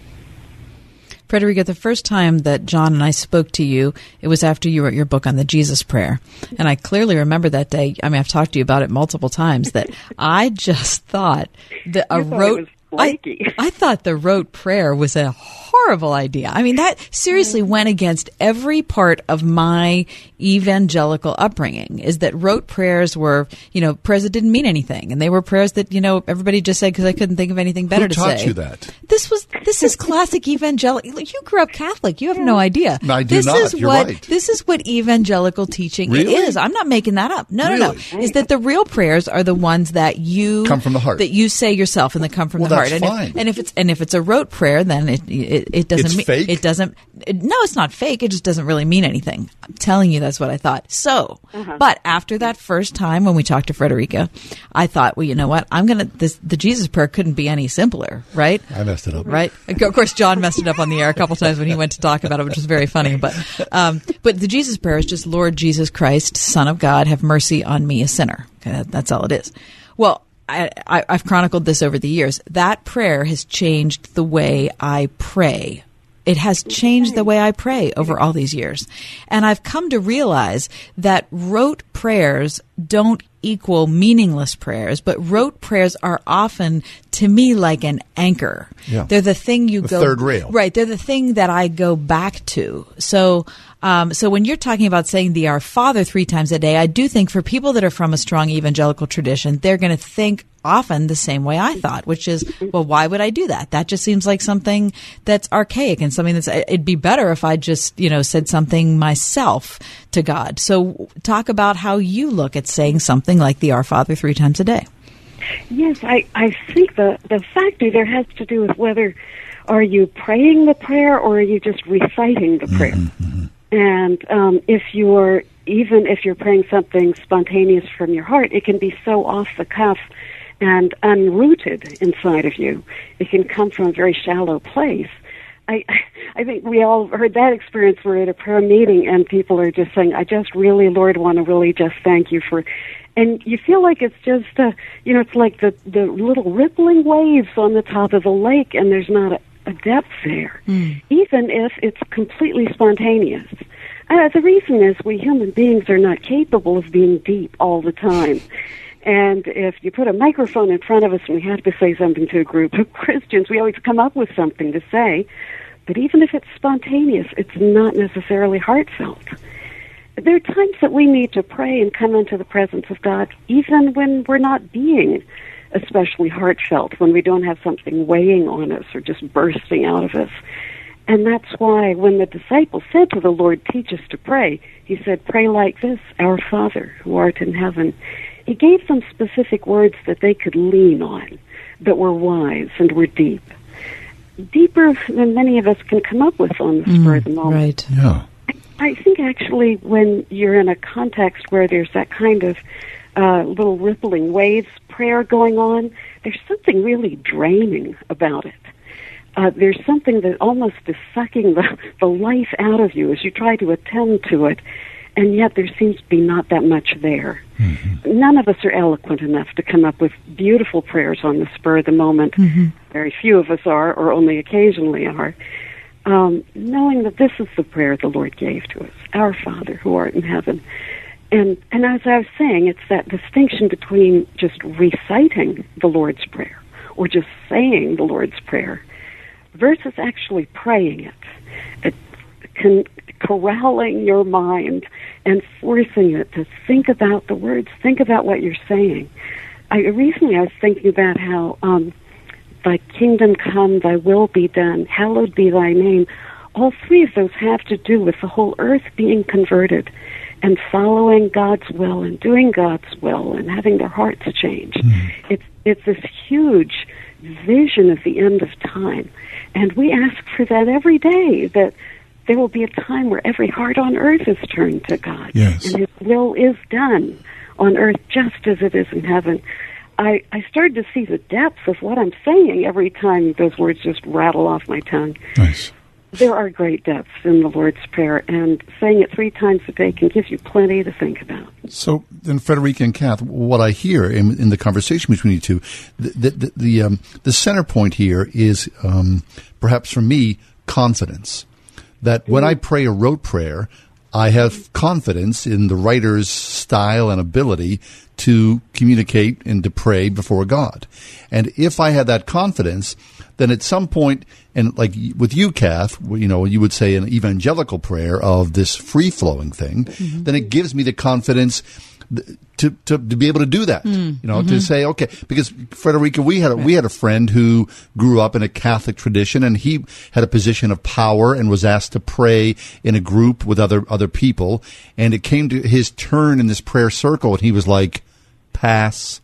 Frederica, the first time that John and I spoke to you, it was after you wrote your book on the Jesus Prayer. And I clearly remember that day. I mean, I've talked to you about it multiple times that I just thought that a thought rote. Was I. I thought the rote prayer was a horrible idea. I mean, that seriously mm. went against every part of my evangelical upbringing. Is that rote prayers were, you know, prayers that didn't mean anything, and they were prayers that you know everybody just said because I couldn't think of anything better Who to taught say. you that? This was this is classic evangelical. You grew up Catholic. You have no idea. I do this not. Is You're what right. this is what evangelical teaching Really? is. I'm not making that up. No, no, no. Is that the real prayers are the ones that you Come from the heart. that you say yourself and that come from Well, the heart. That's and, fine. If, and if it's and if it's a rote prayer, then it it, it doesn't It's mean fake? it doesn't. It, no, it's not fake. It just doesn't really mean anything. I'm telling you, that's what I thought. So, Uh-huh. but after that first time when we talked to Frederica, I thought, well, you know what? I'm gonna this the Jesus prayer couldn't be any simpler, right? I messed it up. Right. Of course, John messed it up on the air a couple times when he went to talk about it, which was very funny. But, um, but the Jesus prayer is just Lord Jesus Christ, Son of God, have mercy on me, a sinner. Okay, that- that's all it is. Well, I, I, I've chronicled this over the years. That prayer has changed the way I pray. It has changed the way I pray over all these years. And I've come to realize that rote prayers don't equal meaningless prayers, but rote prayers are often, to me, like an anchor. Yeah. They're the thing you The go third rail. Right. They're the thing that I go back to. So, um, so when you're talking about saying the Our Father three times a day, I do think for people that are from a strong evangelical tradition, they're going to think often the same way I thought, which is, well, why would I do that? That just seems like something that's archaic and something that's, it'd be better if I just, you know, said something myself to God. So talk about how you look at saying something like the Our Father three times a day. Yes, I, I think the, the factor there has to do with whether are you praying the prayer or are you just reciting the prayer. And um, if you're even if you're praying something spontaneous from your heart, it can be so off the cuff and unrooted inside of you. It can come from a very shallow place. I I think we all heard that experience. We're at a prayer meeting and people are just saying, "I just really, Lord, want to really just thank you for," and you feel like it's just, uh, you know, it's like the the little rippling waves on the top of the lake, and there's not a, a depth there, even if it's completely spontaneous. Uh, the reason is we human beings are not capable of being deep all the time. And if you put a microphone in front of us and we have to say something to a group of Christians, we always come up with something to say. But even if it's spontaneous, it's not necessarily heartfelt. There are times that we need to pray and come into the presence of God, even when we're not being especially heartfelt, when we don't have something weighing on us or just bursting out of us. And that's why when the disciples said to the Lord, Teach us to pray, he said, Pray like this, Our Father who art in heaven. He gave them specific words that they could lean on, that were wise and were deep. Deeper than many of us can come up with on the spur of the moment. Right. Yeah. I think actually when you're in a context where there's that kind of uh, little rippling waves prayer going on, there's something really draining about it. Uh, there's something that almost is sucking the, the life out of you as you try to attend to it, and yet there seems to be not that much there. None of us are eloquent enough to come up with beautiful prayers on the spur of the moment. Very few of us are, or only occasionally are. Um, knowing that this is the prayer the Lord gave to us, Our Father who art in heaven. And, and as I was saying, it's that distinction between just reciting the Lord's Prayer or just saying the Lord's Prayer versus actually praying it. it con- corralling your mind and forcing it to think about the words, think about what you're saying. I recently I was thinking about how um, thy kingdom come, thy will be done, hallowed be thy name. All three of those have to do with the whole earth being converted and following God's will and doing God's will and having their hearts changed. It's it's this huge vision of the end of time. And we ask for that every day that there will be a time where every heart on earth is turned to God. Yes. And his will is done on earth just as it is in heaven. I, I started to see the depth of what I'm saying every time those words just rattle off my tongue. Nice. There are great depths in the Lord's Prayer, and saying it three times a day can give you plenty to think about. So then, Frederica and Kath, what I hear in, in the conversation between you two, the the the, the, um, the center point here is um, perhaps for me confidence. That when mm-hmm. I pray a rote prayer, I have confidence in the writer's style and ability to communicate and to pray before God. And if I had that confidence, then at some point, and like with you, Kath, you know, you would say an evangelical prayer of this free flowing thing, mm-hmm. then it gives me the confidence to, to, to be able to do that, Mm. you know, to Mhm. say, okay, because Frederica, we had a, we had a friend who grew up in a Catholic tradition and he had a position of power and was asked to pray in a group with other, other people. And it came to his turn in this prayer circle and he was like, pass.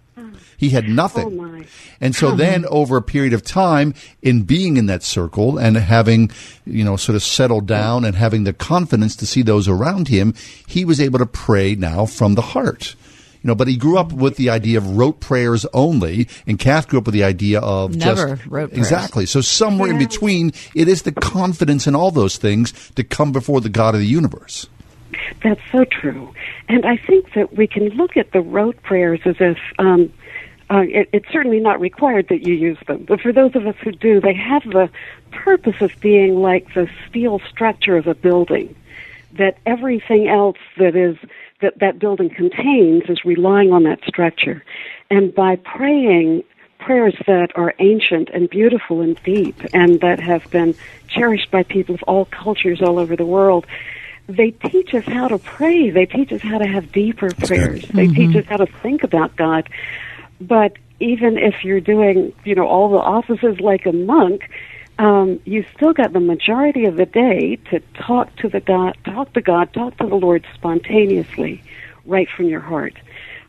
He had nothing. Oh my. And so then over a period of time in being in that circle and having, you know, sort of settled down and having the confidence to see those around him, he was able to pray now from the heart. You know, but he grew up with the idea of rote prayers only, and Kath grew up with the idea of Never just rote prayers. exactly. So somewhere in between, it is the confidence in all those things to come before the God of the universe. That's so true. And I think that we can look at the rote prayers as if um, uh, it, it's certainly not required that you use them. But for those of us who do, they have the purpose of being like the steel structure of a building. That everything else that is that that building contains is relying on that structure. And by praying prayers that are ancient and beautiful and deep and that have been cherished by people of all cultures all over the world, they teach us how to pray. They teach us how to have deeper prayers. They teach us how to think about God. But even if you're doing, you know, all the offices like a monk, um, you still got the majority of the day to talk to the God, talk to God, talk to the Lord spontaneously, right from your heart.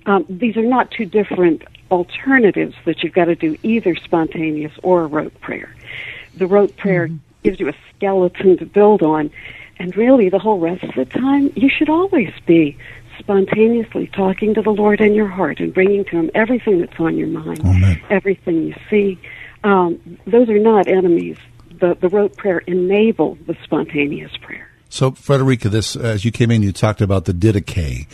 Um, these are not two different alternatives that you've got to do either spontaneous or a rote prayer. The rote prayer gives you a skeleton to build on, and really the whole rest of the time, you should always be spontaneously talking to the Lord in your heart and bringing to Him everything that's on your mind, everything you see. Um, those are not enemies. The, the rote prayer enables the spontaneous prayer. So, Frederica, this as you came in, you talked about the Didache.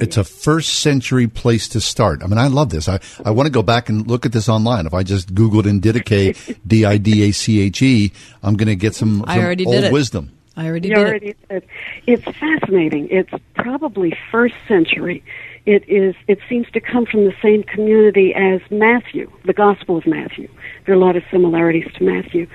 It's a first century place to start. I mean, I love this. I, I want to go back and look at this online. If I just Googled in Didache, D I D A C H E, I'm going to get some, I some already old did it. wisdom. I already You did already did. It's fascinating. It's probably first century. It is. It seems to come from the same community as Matthew, the Gospel of Matthew. There are a lot of similarities to Matthew,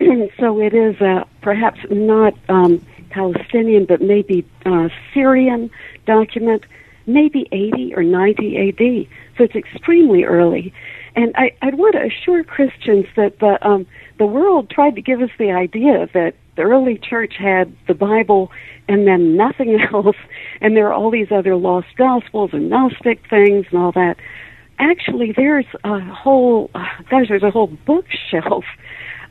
so it is uh, perhaps not um, Palestinian, but maybe uh, Syrian document, maybe 80 or 90 AD. So it's extremely early. And I, I'd want to assure Christians that the um, the world tried to give us the idea that the early church had the Bible and then nothing else, and there are all these other lost gospels and Gnostic things and all that. Actually, there's a whole uh, gosh, there's a whole bookshelf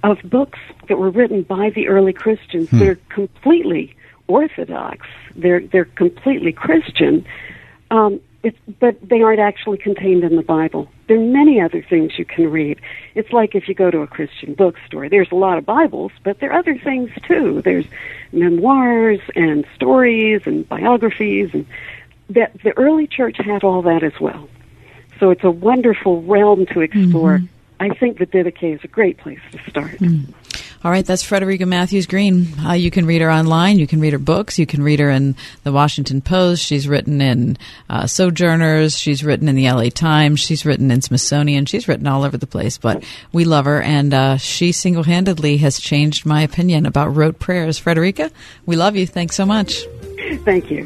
of books that were written by the early Christians. Hmm. They're completely orthodox. They're they're completely Christian. Um, it's, but they aren't actually contained in the Bible. There are many other things you can read. It's like if you go to a Christian bookstore. There's a lot of Bibles, but there are other things too. There's memoirs and stories and biographies, and that the early church had all that as well. So it's a wonderful realm to explore. Mhm. I think the Didache is a great place to start. All right, that's Frederica Mathewes Green. Uh, you can read her online. You can read her books. You can read her in the Washington Post. She's written in uh, Sojourners. She's written in the LA Times. She's written in Smithsonian. She's written all over the place, but we love her, and uh, she single handedly has changed my opinion about rote prayers. Frederica, we love you. Thanks so much. Thank you.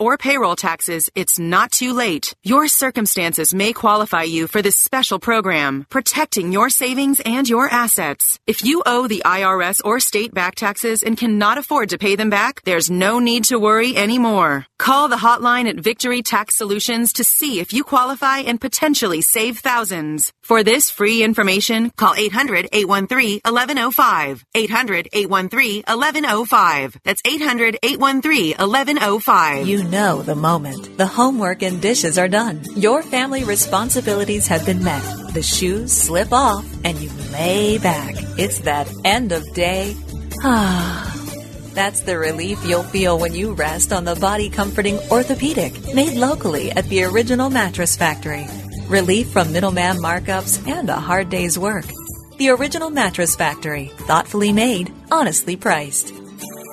or payroll taxes, it's not too late. Your circumstances may qualify you for this special program, protecting your savings and your assets. If you owe the IRS or state back taxes and cannot afford to pay them back, there's no need to worry anymore. Call the hotline at Victory Tax Solutions to see if you qualify and potentially save thousands. For this free information, call 800 813 1105. 800 813 1105. That's 800 813 1105. You know the moment. The homework and dishes are done. Your family responsibilities have been met. The shoes slip off and you lay back. It's that end of day. Ah. That's the relief you'll feel when you rest on the body comforting orthopedic made locally at the original mattress factory. Relief from middleman markups and a hard day's work. The original mattress factory, thoughtfully made, honestly priced.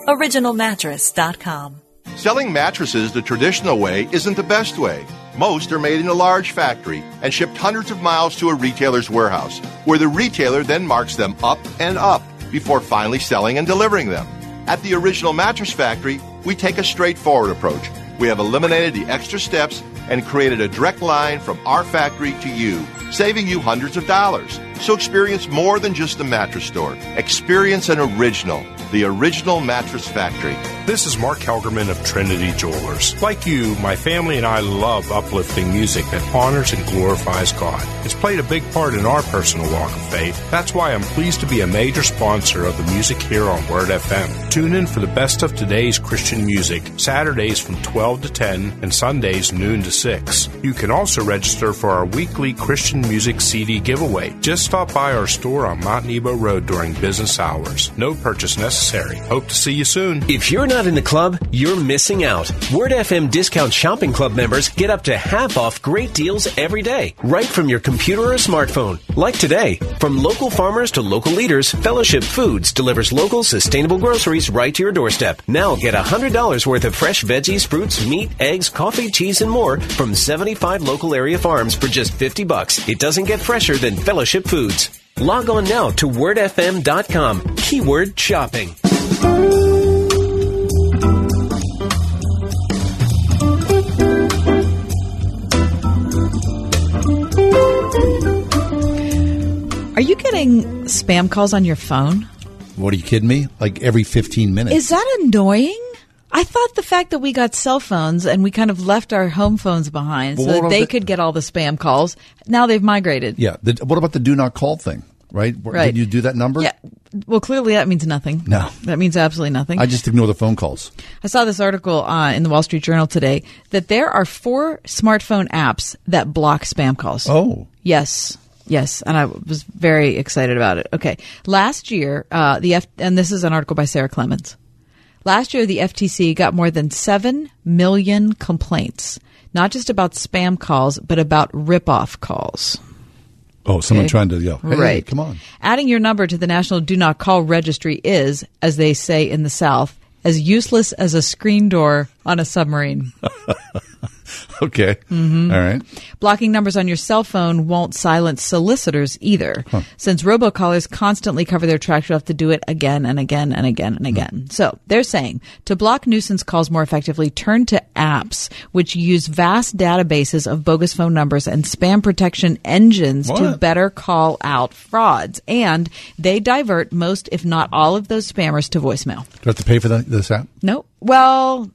OriginalMattress.com. Selling mattresses the traditional way isn't the best way. Most are made in a large factory and shipped hundreds of miles to a retailer's warehouse, where the retailer then marks them up and up before finally selling and delivering them. At the original mattress factory, we take a straightforward approach. We have eliminated the extra steps and created a direct line from our factory to you, saving you hundreds of dollars. So experience more than just a mattress store. Experience an original, the original mattress factory. This is Mark Helgerman of Trinity Jewelers. Like you, my family and I love uplifting music that honors and glorifies God. It's played a big part in our personal walk of faith. That's why I'm pleased to be a major sponsor of the music here on Word FM. Tune in for the best of today's Christian music, Saturdays from 12 to 10 and Sundays noon to 6. You can also register for our weekly Christian music CD giveaway. Just stop by our store on Mount Road during business hours. No purchase necessary. Hope to see you soon. If you're not in the club, you're missing out. Word FM Discount Shopping Club members get up to half off great deals every day, right from your computer or smartphone. Like today, from local farmers to local leaders, Fellowship Foods delivers local sustainable groceries right to your doorstep. Now get $100 worth of fresh veggies, fruits, meat, eggs, coffee, cheese, and more from 75 local area farms for just 50 bucks. It doesn't get fresher than Fellowship Foods. Log on now to wordfm.com. Keyword shopping. Are you getting spam calls on your phone? What are you kidding me? Like every 15 minutes. Is that annoying? I thought the fact that we got cell phones and we kind of left our home phones behind so that they the- could get all the spam calls. Now they've migrated. yeah. The, what about the do not call thing? Right? Right. Did you do that number? Yeah. well, clearly that means nothing. No. That means absolutely nothing. I just ignore the phone calls. I saw this article uh, in the Wall Street Journal today that there are four smartphone apps that block spam calls. Oh. Yes. Yes, and I was very excited about it. Okay, last year, uh, the F- and this is an article by Sarah Clemens. Last year, the FTC got more than seven million complaints, not just about spam calls, but about rip-off calls. Oh, someone Okay. trying to yell. Hey, right. come on. Adding your number to the National Do Not Call Registry is, as they say in the South, as useless as a screen door on a submarine. Okay. Mhm. All right. Blocking numbers on your cell phone won't silence solicitors either, since robocallers constantly cover their tracks. You have to do it again and again and again and again. So they're saying to block nuisance calls more effectively, turn to apps which use vast databases of bogus phone numbers and spam protection engines to better call out frauds. And they divert most, if not all, of those spammers to voicemail. Do I have to pay for that, this app? No. Well,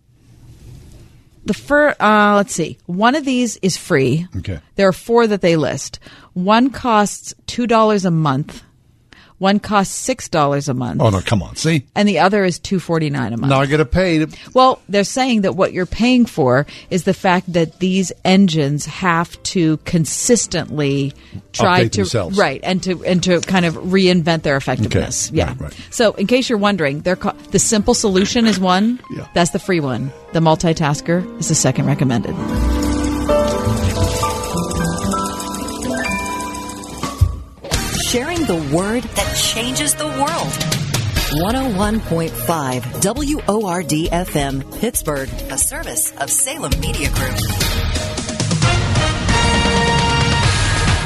the first, uh, let's see. One of these is free. Okay. There are four that they list. One costs two dollars a month. One costs six dollars a month. Oh, no, come on. See? And the other is two forty nine a month. Now I got to pay. Well, they're saying that what you're paying for is the fact that these engines have to consistently try Update to themselves. right and to and to kind of reinvent their effectiveness. Okay. Yeah. So, in case you're wondering, they're ca- the simple solution is one. Yeah. That's the free one. The multitasker is the second recommended. The word that changes the world. 101.5 WORD FM, Pittsburgh, a service of Salem Media Group.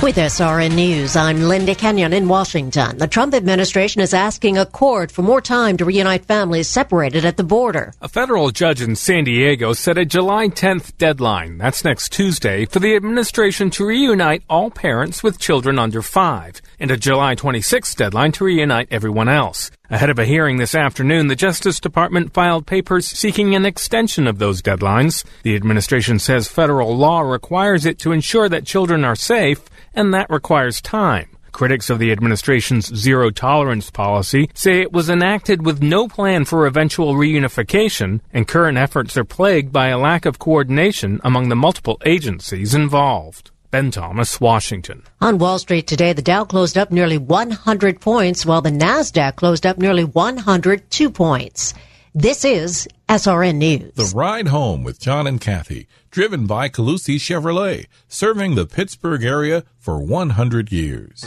With SRN News, I'm Linda Kenyon in Washington. The Trump administration is asking a court for more time to reunite families separated at the border. A federal judge in San Diego set a July 10th deadline, that's next Tuesday, for the administration to reunite all parents with children under five, and a July 26th deadline to reunite everyone else. Ahead of a hearing this afternoon, the Justice Department filed papers seeking an extension of those deadlines. The administration says federal law requires it to ensure that children are safe, and that requires time. Critics of the administration's zero tolerance policy say it was enacted with no plan for eventual reunification, and current efforts are plagued by a lack of coordination among the multiple agencies involved. Ben Thomas, Washington. On Wall Street today, the Dow closed up nearly 100 points, while the NASDAQ closed up nearly 102 points. This is SRN News. The Ride Home with John and Kathy, driven by Calusi Chevrolet, serving the Pittsburgh area for 100 years.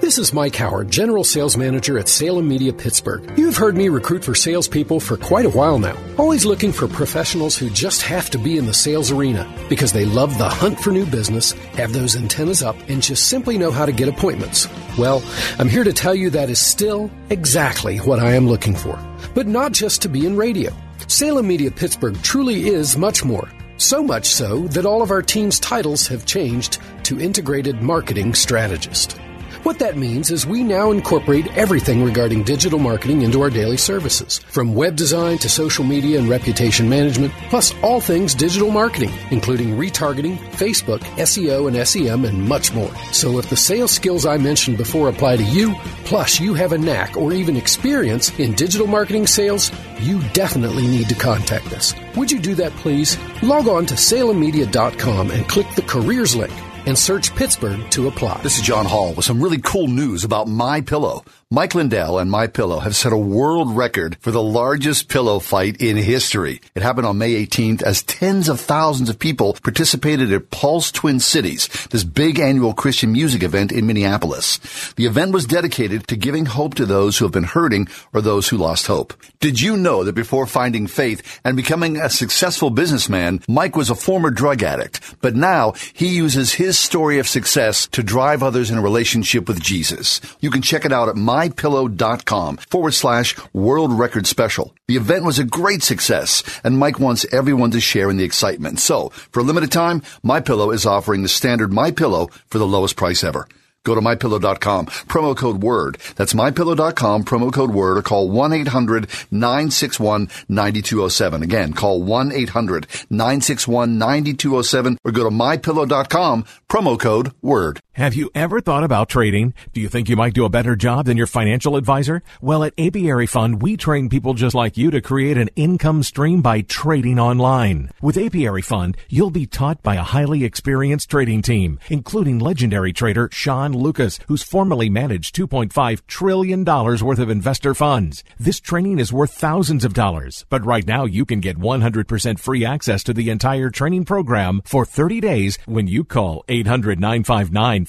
This is Mike Howard, General Sales Manager at Salem Media Pittsburgh. You've heard me recruit for salespeople for quite a while now. Always looking for professionals who just have to be in the sales arena because they love the hunt for new business, have those antennas up, and just simply know how to get appointments. Well, I'm here to tell you that is still exactly what I am looking for. But not just to be in radio. Salem Media Pittsburgh truly is much more. So much so that all of our team's titles have changed to Integrated Marketing Strategist. What that means is we now incorporate everything regarding digital marketing into our daily services, from web design to social media and reputation management, plus all things digital marketing, including retargeting, Facebook, SEO and SEM, and much more. So if the sales skills I mentioned before apply to you, plus you have a knack or even experience in digital marketing sales, you definitely need to contact us. Would you do that, please? Log on to salemmedia.com and click the careers link and search Pittsburgh to apply. This is John Hall with some really cool news about My Pillow. Mike Lindell and My Pillow have set a world record for the largest pillow fight in history. It happened on May 18th as tens of thousands of people participated at Pulse Twin Cities, this big annual Christian music event in Minneapolis. The event was dedicated to giving hope to those who have been hurting or those who lost hope. Did you know that before finding faith and becoming a successful businessman, Mike was a former drug addict, but now he uses his story of success to drive others in a relationship with Jesus. You can check it out at mypillow.com forward slash world record special. The event was a great success and Mike wants everyone to share in the excitement. So for a limited time, My Pillow is offering the standard My Pillow for the lowest price ever. Go to mypillow.com, promo code WORD. That's mypillow.com, promo code WORD, or call 1-800-961-9207. Again, call 1-800-961-9207, or go to mypillow.com, promo code WORD. Have you ever thought about trading? Do you think you might do a better job than your financial advisor? Well, at Apiary Fund, we train people just like you to create an income stream by trading online. With Apiary Fund, you'll be taught by a highly experienced trading team, including legendary trader Sean Lucas, who's formerly managed $2.5 trillion worth of investor funds. This training is worth thousands of dollars, but right now you can get 100% free access to the entire training program for 30 days when you call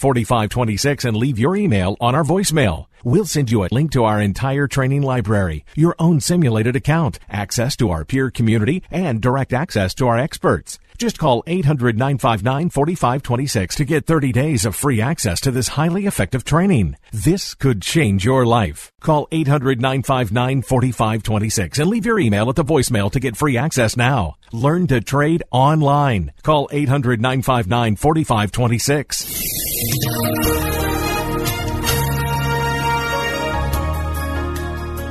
800-959-4526 and leave your email on our voicemail. We'll send you a link to our entire training library, your own simulated account, access to our peer community, and direct access to our experts. Just call 800-959-4526 to get 30 days of free access to this highly effective training. This could change your life. Call 800-959-4526 and leave your email at the voicemail to get free access now. Learn to trade online. Call 800-959-4526.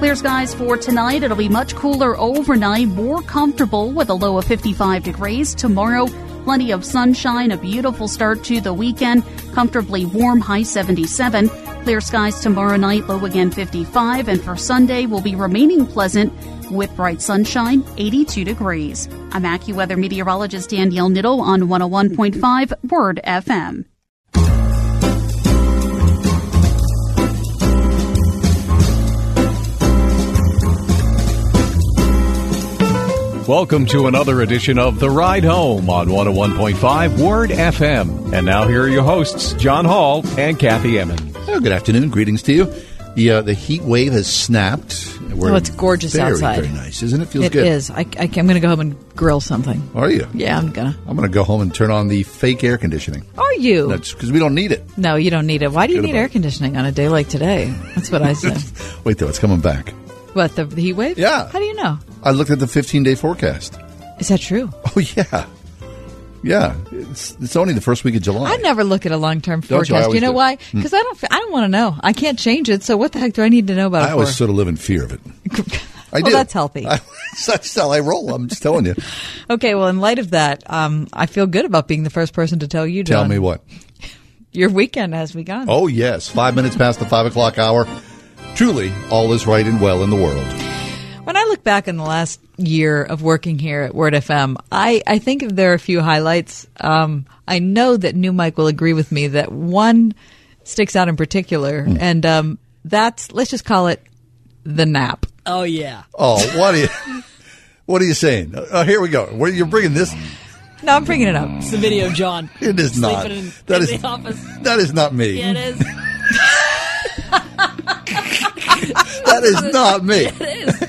Clear skies for tonight. It'll be much cooler overnight, more comfortable with a low of 55 degrees. Tomorrow, plenty of sunshine, a beautiful start to the weekend, comfortably warm, high 77. Clear skies tomorrow night, low again 55. And for Sunday, will be remaining pleasant with bright sunshine, 82 degrees. I'm AccuWeather meteorologist Danielle Niddle on 101.5 Word FM. Welcome to another edition of The Ride Home on 101.5 Word FM. And now here are your hosts, John Hall and Kathy Emmons. Oh, good afternoon. Greetings to you. The, uh, the heat wave has snapped. We're oh, it's gorgeous very, outside. Very nice, isn't it? Feels It good. is. I, I, am going to go home and grill something. Are you? Yeah, I'm gonna. I'm going to go home and turn on the fake air conditioning. Are you? That's because we don't need it. no, you don't need it. Why do you Good need air conditioning on a day like today? That's what I said. Wait, though, it's coming back. what the, the heat wave? Yeah. How do you know? I looked at the 15 day forecast. Is that true? Oh, yeah. Yeah. It's, it's only the first week of July. I never look at a long term Don't you? forecast. You, know do. why? Hmm. Because I don't. I don't want to know. I can't change it. So what the heck do I need to know about I it always for? sort of live in fear of it. I well, do. that's healthy. I, that's how I roll. I'm just telling you. okay. Well, in light of that, um, I feel good about being the first person to tell you. Tell me what. Your weekend has begun. Oh, yes. Five minutes past the five o'clock hour. Truly, all is right and well in the world. When I look back in the last year of working here at Word FM, I, I think there are a few highlights. Um, I know that New Mike will agree with me that one sticks out in particular, Hmm. and um, that's let's just call it the nap. Oh yeah. Oh, what are you? What are you saying? Uh, here we go. Where you're bringing this? No, I'm bringing it up. It's the video of John. It is sleeping not. In, That in is- the office. That is not me. Yeah, it is. That is not me. It is.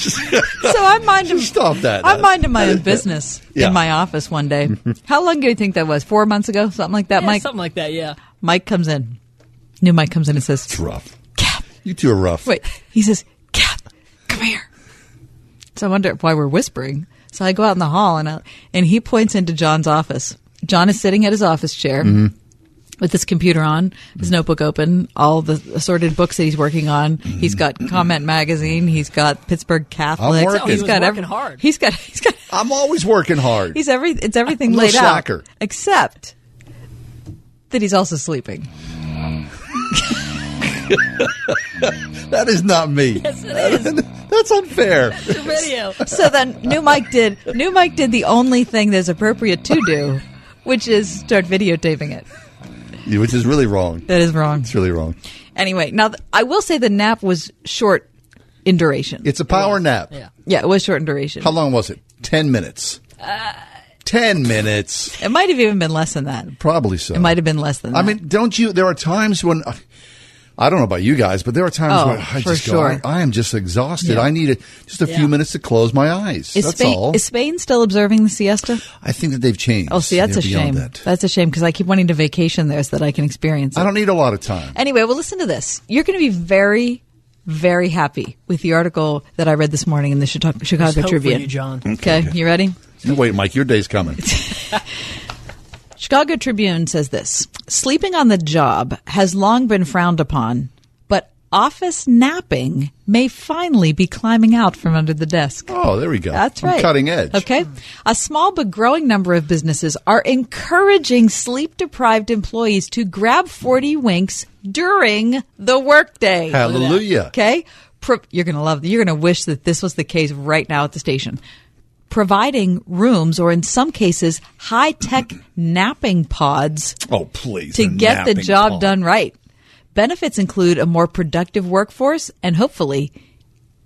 So I'm minding. Stop that. I'm minding my own business Yeah. in my office one day. How long do you think that was? Four months ago, something like that. Yeah, Mike. something like that. Yeah. Mike comes in. New Mike comes in and says, It's rough. Cap, You two are rough. Wait, he says, "Cap, come here. So I wonder why we're whispering. So I go out in the hall and I, and he points into John's office. John is sitting at his office chair Mhm. With his computer on, his mm-hmm. notebook open, all the assorted books that he's working on. He's got mm-hmm. Comment Magazine. He's got Pittsburgh Catholic. working. Oh, he He's was got working hard. He's got he's got I'm always working hard. he's every it's everything I'm no laid out except that he's also sleeping. Mm. that is not me. Yes, it is. That's unfair. The video. so then new Mike did new Mike did the only thing that's appropriate to do, which is start videotaping it. Which is really wrong. That is wrong. It's really wrong. Anyway, now th- I will say the nap was short in duration. It's a power nap. Yeah. Yeah, it was short in duration. How long was it? Ten minutes. Uh, Ten minutes. It might have even been less than that. Probably so. It might have been less than that. I mean, don't you? There are times when uh, I don't know about you guys, but there are times Oh, when I just go, sure. I, I am just exhausted. Yeah. I need a, just a Yeah. few minutes to close my eyes. is That's Spain all. is Spain still observing the siesta? I think that they've changed. Oh, see, that's They're a shame. that. That's a shame because I keep wanting to vacation there so that I can experience it. I don't need a lot of time. Anyway, well, listen to this. You're going to be very, very happy with the article that I read this morning in the Chicago, Chicago hope for Tribune. you, John. Okay, you ready? Wait, Mike, your day's coming. Chicago Tribune says this Sleeping on the job has long been frowned upon, but office napping may finally be climbing out from under the desk. Oh, there we go. That's I'm right. cutting edge. Okay. A small but growing number of businesses are encouraging sleep deprived employees to grab 40 winks during the workday. Hallelujah. Okay. Pro- you're going to love, you're going to wish that this was the case right now at the station. Providing rooms or in some cases high tech napping pods Oh, please. to get the job pod. done right. Benefits include a more productive workforce and hopefully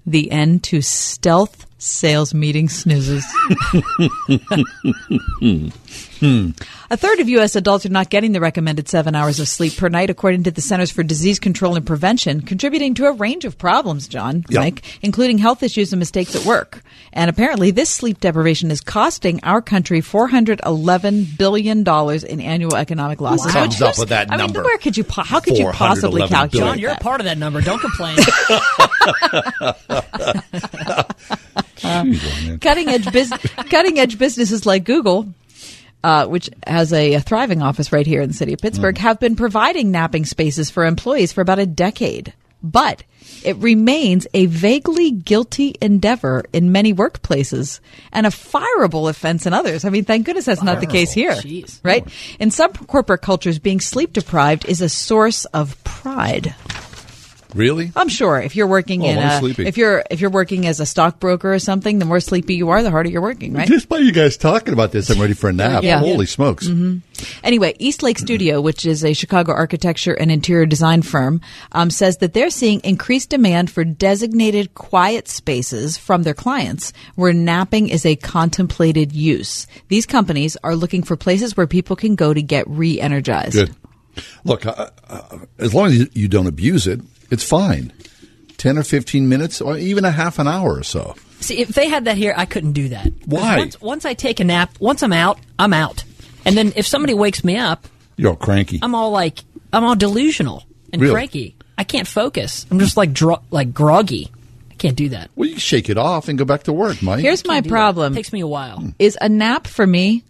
the end to stealth sales meeting snoozes. Hmm. A third of U.S. adults are not getting the recommended seven hours of sleep per night, according to the Centers for Disease Control and Prevention, contributing to a range of problems, John, Yeah. Mike, including health issues and mistakes at work. And apparently, this sleep deprivation is costing our country $411 billion in annual economic losses. Who comes up with that I number? Mean, where could you, po- how could you possibly 411 calculate billion. John, you're a that? part of that number. Don't complain. cutting edge bus- cutting edge businesses like Google, uh, which has a, a thriving office right here in the city of Pittsburgh, have been providing napping spaces for employees for about a decade. But it remains a vaguely guilty endeavor in many workplaces and a fireable offense in others. I mean, thank goodness that's not the case here, Jeez. right? In some corporate cultures, being sleep deprived is a source of pride. Really? I'm sure if you're working Oh, in I'm a, sleepy. if you're if you're working as a stockbroker or something, the more sleepy you are, the harder you're working, right? Just by you guys talking about this, I'm ready for a nap. Yeah. Holy smokes. hmm Anyway, Eastlake Studio, which is a Chicago architecture and interior design firm, um, says that they're seeing increased demand for designated quiet spaces from their clients where napping is a contemplated use. These companies are looking for places where people can go to get re energized. Good. Look, uh, uh, as long as you- you don't abuse it, it's fine. 10 or 15 minutes, or even a half an hour or so. See, if they had that here, I couldn't do that. Why? Once, once I take a nap, once I'm out, I'm out. And then if somebody wakes me up, You're all cranky. I'm all like, I'm all delusional and Really? cranky. I can't focus. I'm just like dro- like groggy. I can't do that. Well, you shake it off and go back to work, Mike. Here's my Can't do problem. Takes me a while. Is a nap for me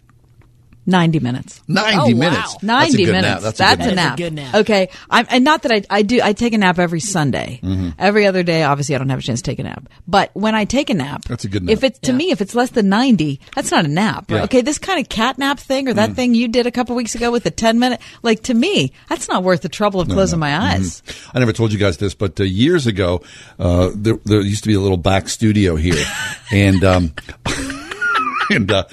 90 minutes. 90 Oh, wow. minutes. 90 That's a good minutes. Nap. That's, That's, a good nap. nap. good nap. Okay. I'm, and not that I, I do, I take a nap every Sunday. Mm-hmm. Every other day, obviously, I don't have a chance to take a nap. But when I take a nap, That's a good nap. If it's, to Yeah. me, if it's less than 90, that's not a nap. Yeah. Okay. This kind of cat nap thing or that Mm. thing you did a couple weeks ago with the 10 minute, like to me, that's not worth the trouble of closing my eyes. I never told you guys this, but uh, years ago, uh, there, there used to be a little back studio here, and um, and uh,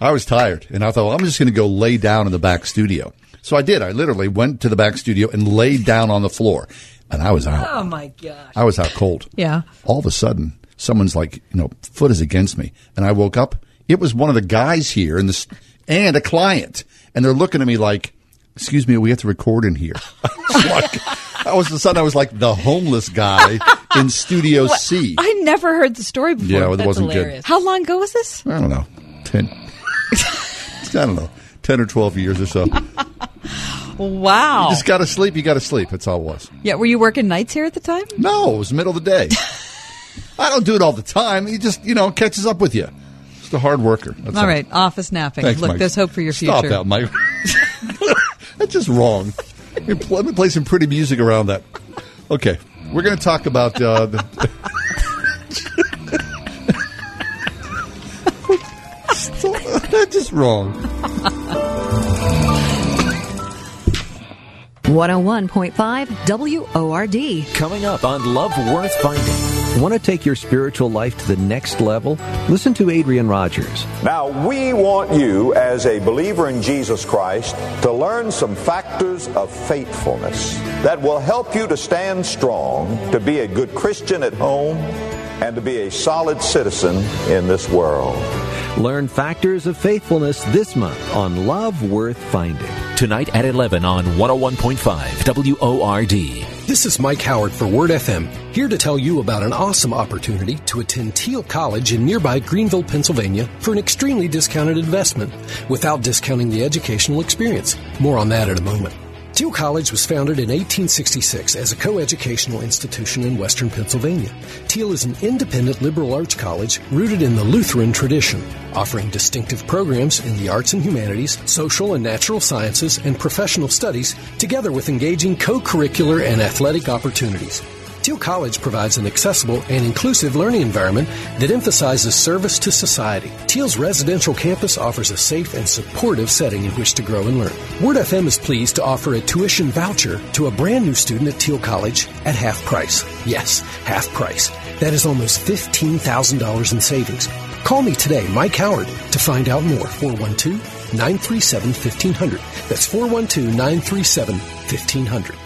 I was tired, and I thought, well, I'm just going to go lay down in the back studio. So I did. I literally went to the back studio and laid down on the floor, and I was out. Oh my gosh. I was out cold. Yeah. All of a sudden, someone's like, you know, foot is against me, and I woke up. It was one of the guys here, and this, and a client, and they're looking at me like, "Excuse me, we have to record in here." Like, I was the sudden I was like the homeless guy in Studio What? C. I never heard the story before. Yeah, it That's wasn't hilarious. How long ago was this? I don't know, ten. I don't know, ten or twelve years or so. Wow. You just got to sleep. You got to sleep. That's all it was. yeah. Were you working nights here at the time? No, it was the middle of the day. I don't do it all the time. He just, you know, catches up with you. Just a hard worker. That's All right. Office napping. Thanks, Look, Mike. there's hope for your Stop future. that, Mike. That's just wrong. Let me play, let me play some pretty music around that. Okay, we're going to talk about uh, the. Just wrong. 101.5 WORD. Coming up on Love Worth Finding. Want to take your spiritual life to the next level? Listen to Adrian Rogers. Now, we want you, as a believer in Jesus Christ, to learn some factors of faithfulness that will help you to stand strong, to be a good Christian at home, and to be a solid citizen in this world. Learn factors of faithfulness this month on Love Worth Finding. Tonight at 11 on 101.5 WORD. This is Mike Howard for Word FM, here to tell you about an awesome opportunity to attend Thiel College in nearby Greenville, Pennsylvania for an extremely discounted investment without discounting the educational experience. More on that in a moment. Thiel College was founded in 1866 as a coeducational institution in western Pennsylvania. Thiel is an independent liberal arts college rooted in the Lutheran tradition. offering distinctive programs in the arts and humanities, social and natural sciences, and professional studies, together with engaging co-curricular and athletic opportunities. Thiel College provides an accessible and inclusive learning environment that emphasizes service to society. Thiel's residential campus offers a safe and supportive setting in which to grow and learn. Word FM is pleased to offer a tuition voucher to a brand new student at Thiel College at half price. Yes, half price. That is almost $15,000 in savings. Call me today, Mike Howard, to find out more. 412 937 1500. That's 412 937 1500.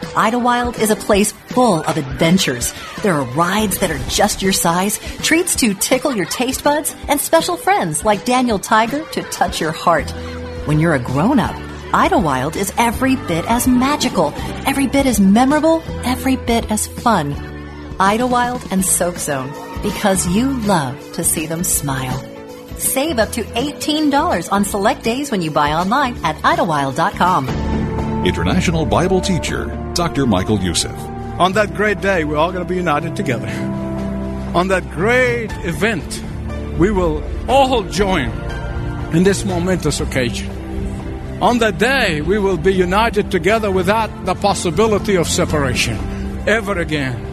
Idlewild is a place full of adventures. There are rides that are just your size, treats to tickle your taste buds, and special friends like Daniel Tiger to touch your heart. When you're a grown up, Idlewild is every bit as magical, every bit as memorable, every bit as fun. Idlewild and Soak Zone, because you love to see them smile. Save up to $18 on select days when you buy online at idlewild.com. International Bible teacher, Dr. Michael Youssef. On that great day, we're all going to be united together. On that great event, we will all join in this momentous occasion. On that day, we will be united together without the possibility of separation ever again.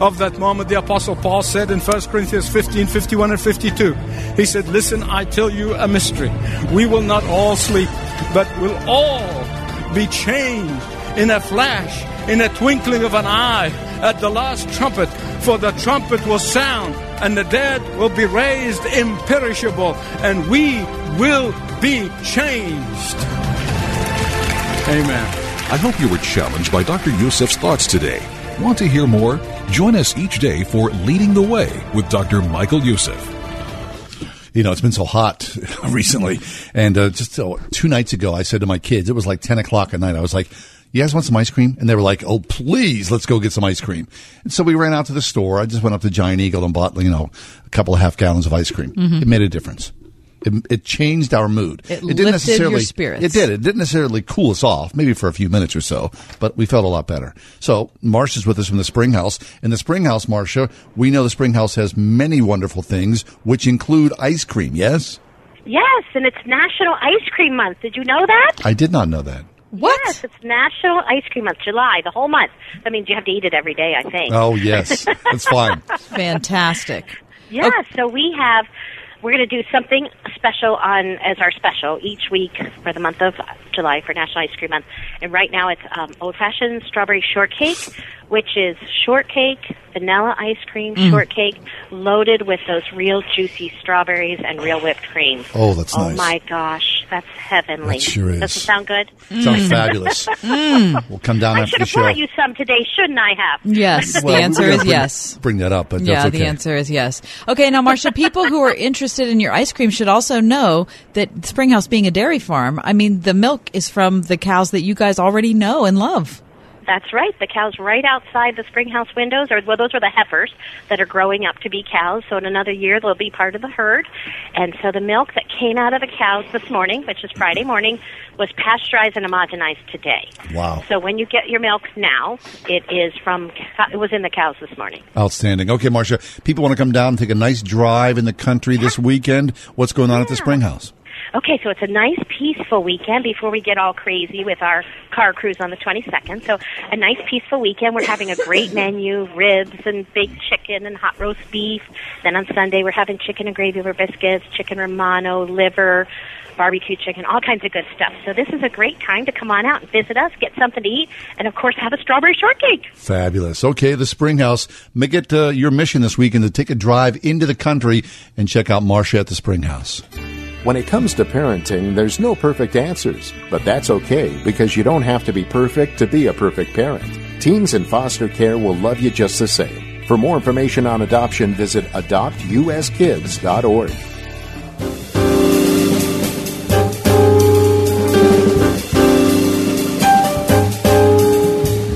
Of that moment, the Apostle Paul said in 1 Corinthians 15 51 and 52, he said, Listen, I tell you a mystery. We will not all sleep, but will all be changed in a flash, in a twinkling of an eye, at the last trumpet. For the trumpet will sound, and the dead will be raised imperishable, and we will be changed. Amen. I hope you were challenged by Dr. Youssef's thoughts today. Want to hear more? Join us each day for Leading the Way with Dr. Michael Youssef. You know, it's been so hot recently. And uh, just uh, two nights ago, I said to my kids, it was like 10 o'clock at night, I was like, you guys want some ice cream? And they were like, oh, please, let's go get some ice cream. And so we ran out to the store. I just went up to Giant Eagle and bought, you know, a couple of half gallons of ice cream. Mhm. It made a difference. It, it changed our mood. It didn't lifted necessarily, your spirits. It did. It didn't necessarily cool us off, maybe for a few minutes or so, but we felt a lot better. So Marcia's with us from the Spring House. In the Spring House, Marcia, we know the Spring House has many wonderful things, which include ice cream. Yes, Yes, and it's National Ice Cream Month. Did you know that? I did not know that. What? Yes, it's National Ice Cream Month, July, the whole month. That means you have to eat it every day, I think. Oh yes, that's fine. Fantastic. Yeah, oh. so we have we're going to do something special on as our special each week for the month of July for National Ice Cream Month. And right now it's um, old fashioned strawberry shortcake, which is shortcake, vanilla ice cream, Mm. shortcake loaded with those real juicy strawberries and real whipped cream. Oh, that's oh nice. Oh my gosh, that's heavenly. That sure is. Does it sound good? Sounds fabulous. We'll come down I after should have brought you some today, shouldn't I have? Yes, Well, the answer is bring- yes. Bring that up, but yeah, that's okay. the answer is yes. Okay, now, Marcia, people who are interested in your ice cream should also know that Springhouse being a dairy farm, I mean, the milk is from the cows that you guys already know and love. That's right. The cows right outside the springhouse windows, or well, those are the heifers that are growing up to be cows. So in another year, they'll be part of the herd. And so the milk that came out of the cows this morning, which is Friday morning, was pasteurized and homogenized today. Wow. So when you get your milk now, it is from it was in the cows this morning. Outstanding. Okay, Marcia, people want to come down and take a nice drive in the country this weekend. What's going on at the Spring House? Okay, so it's a nice peaceful weekend before we get all crazy with our car cruise on the 22nd. So a nice peaceful weekend. We're having a great menu, ribs and baked chicken and hot roast beef. Then on Sunday we're having chicken and gravy over biscuits, chicken romano, liver, barbecue chicken, all kinds of good stuff. So this is a great time to come on out and visit us, get something to eat, and of course have a strawberry shortcake. Fabulous. Okay, the Spring House. Make it uh, your mission this weekend to take a drive into the country and check out Marcia at the Spring House. When it comes to parenting, there's no perfect answers, but that's okay because you don't have to be perfect to be a perfect parent. Teens in foster care will love you just the same. For more information on adoption, visit adoptuskids.org.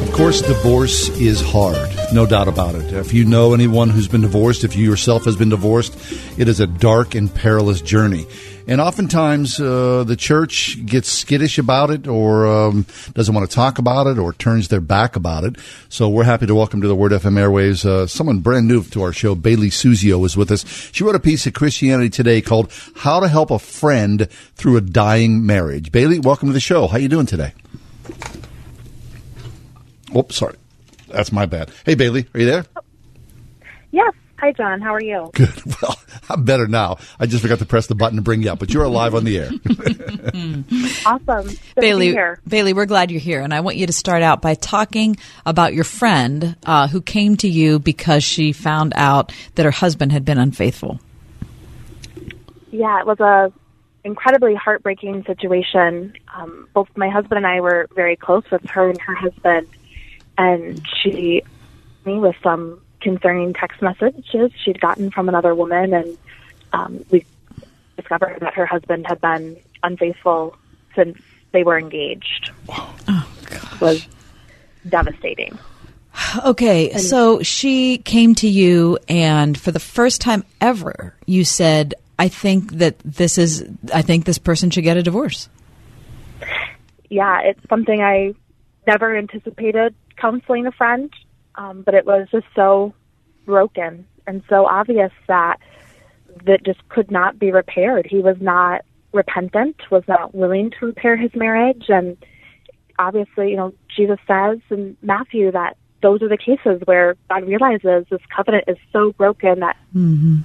Of course, divorce is hard, no doubt about it. If you know anyone who's been divorced, if you yourself has been divorced, it is a dark and perilous journey. And oftentimes, uh, the church gets skittish about it, or um, doesn't want to talk about it, or turns their back about it. So we're happy to welcome to the Word FM airways uh, someone brand new to our show. Bailey Suzio is with us. She wrote a piece at Christianity Today called "How to Help a Friend Through a Dying Marriage." Bailey, welcome to the show. How are you doing today? Oops, sorry. That's my bad. Hey, Bailey, are you there? Yes. Hi, John. How are you? Good. Well, I'm better now. I just forgot to press the button to bring you up, but you're alive on the air. awesome. Good Bailey, here. Bailey, we're glad you're here, and I want you to start out by talking about your friend uh, who came to you because she found out that her husband had been unfaithful. Yeah, it was a incredibly heartbreaking situation. Um, both my husband and I were very close with her and her husband, and she me with some concerning text messages she'd gotten from another woman, and um, we discovered that her husband had been unfaithful since they were engaged. Oh, It was devastating. Okay, so she came to you, and for the first time ever, you said, "I think that this is. I think this person should get a divorce." yeah, it's something I never anticipated counseling a friend, um, but it was just so broken and so obvious that that just could not be repaired. He was not repentant, was not willing to repair his marriage, and obviously, you know, Jesus says in Matthew that those are the cases where God realizes this covenant is so broken that Mm-hmm.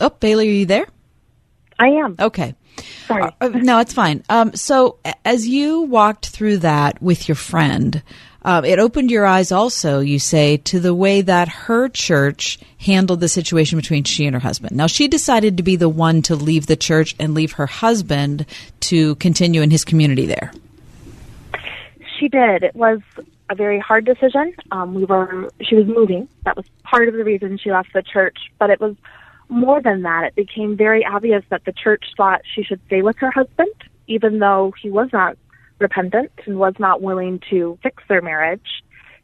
Oh, Bailey, are you there? I am. Okay. Sorry. Uh, no, it's fine. Um, so, as you walked through that with your friend, uh, it opened your eyes also, you say, to the way that her church handled the situation between she and her husband. Now, she decided to be the one to leave the church and leave her husband to continue in his community there. She did. It was a very hard decision. Um, we were. She was moving. That was part of the reason she left the church. But it was more than that. It became very obvious that the church thought she should stay with her husband, even though he was not repentant and was not willing to fix their marriage.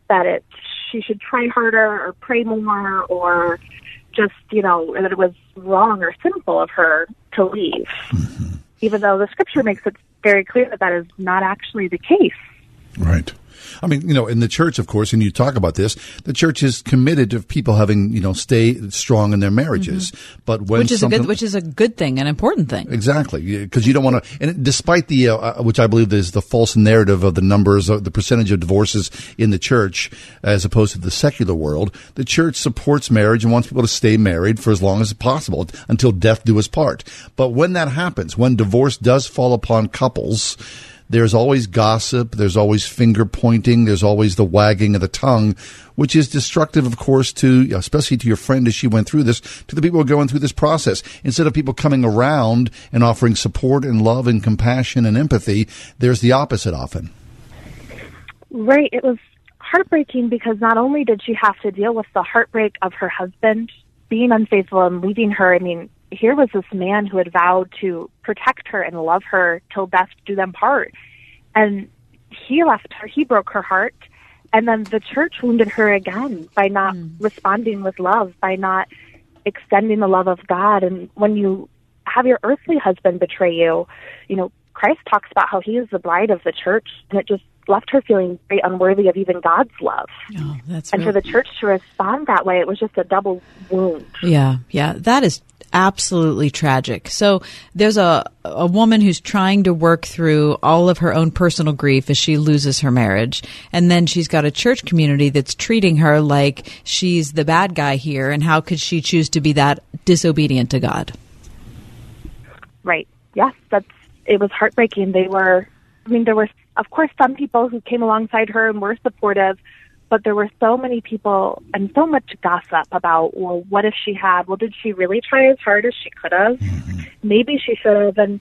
That it she should try harder or pray more or just you know that it was wrong or sinful of her to leave. Mm-hmm. Even though the scripture makes it very clear that that is not actually the case. Right. I mean, you know, in the church, of course, and you talk about this, the church is committed to people having, you know, stay strong in their marriages. But when Mm-hmm. which is a good, which is a good thing, an important thing. Exactly, because you don't want to. And despite the, uh, uh, which I believe is the false narrative of the numbers, of the percentage of divorces in the church as opposed to the secular world, the church supports marriage and wants people to stay married for as long as possible until death do us part. But when that happens, when divorce does fall upon couples, there's always gossip, there's always finger pointing, there's always the wagging of the tongue, which is destructive, of course, to, especially to your friend as she went through this, to the people who are going through this process. Instead of people coming around and offering support and love and compassion and empathy, there's the opposite often. Right. It was heartbreaking because not only did she have to deal with the heartbreak of her husband being unfaithful and leaving her, I mean, here was this man who had vowed to protect her and love her till death do them part. And he left her, he broke her heart. And then the church wounded her again by not hmm. responding with love, by not extending the love of God. And when you have your earthly husband betray you, you know, Christ talks about how he is the bride of the church, and it just left her feeling very unworthy of even God's love. Oh, that's and for the church to respond that way, it was just a double wound. Yeah, yeah, that is absolutely tragic. So there's a a woman who's trying to work through all of her own personal grief as she loses her marriage, and then she's got a church community that's treating her like she's the bad guy here, and how could she choose to be that disobedient to God? Right. Yes, that's it was heartbreaking. They were I mean there were of course some people who came alongside her and were supportive, but there were so many people and so much gossip about well what if she had well did she really try as hard as she could have? Mm-hmm. Maybe she should have and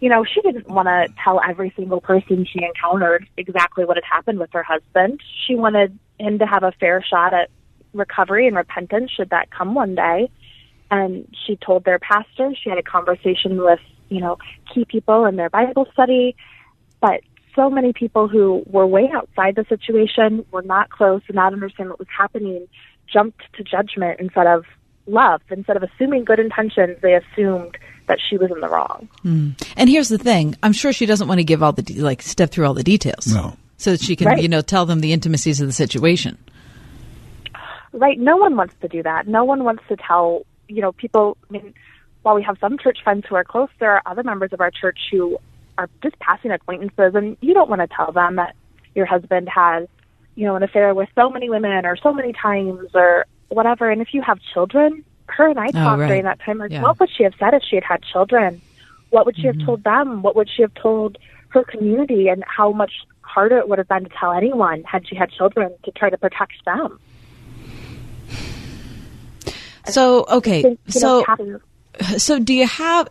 you know, she didn't want to tell every single person she encountered exactly what had happened with her husband. She wanted him to have a fair shot at recovery and repentance should that come one day. And she told their pastor, she had a conversation with, you know, key people in their Bible study, but so many people who were way outside the situation, were not close, did not understand what was happening, jumped to judgment instead of love. Instead of assuming good intentions, they assumed that she was in the wrong. Mm. And here's the thing: I'm sure she doesn't want to give all the de- like step through all the details. No. So that she can, Right. you know, tell them the intimacies of the situation. Right. No one wants to do that. No one wants to tell, you know, people. I mean, while we have some church friends who are close, there are other members of our church who are just passing acquaintances, and you don't want to tell them that your husband has, you know, an affair with so many women or so many times or whatever. And if you have children, her and I Oh, talked right. during that time, like, Yeah. what would she have said if she had had children? What would she Mm-hmm. have told them? What would she have told her community? And how much harder it would have been to tell anyone had she had children to try to protect them. So okay, so know, so do you have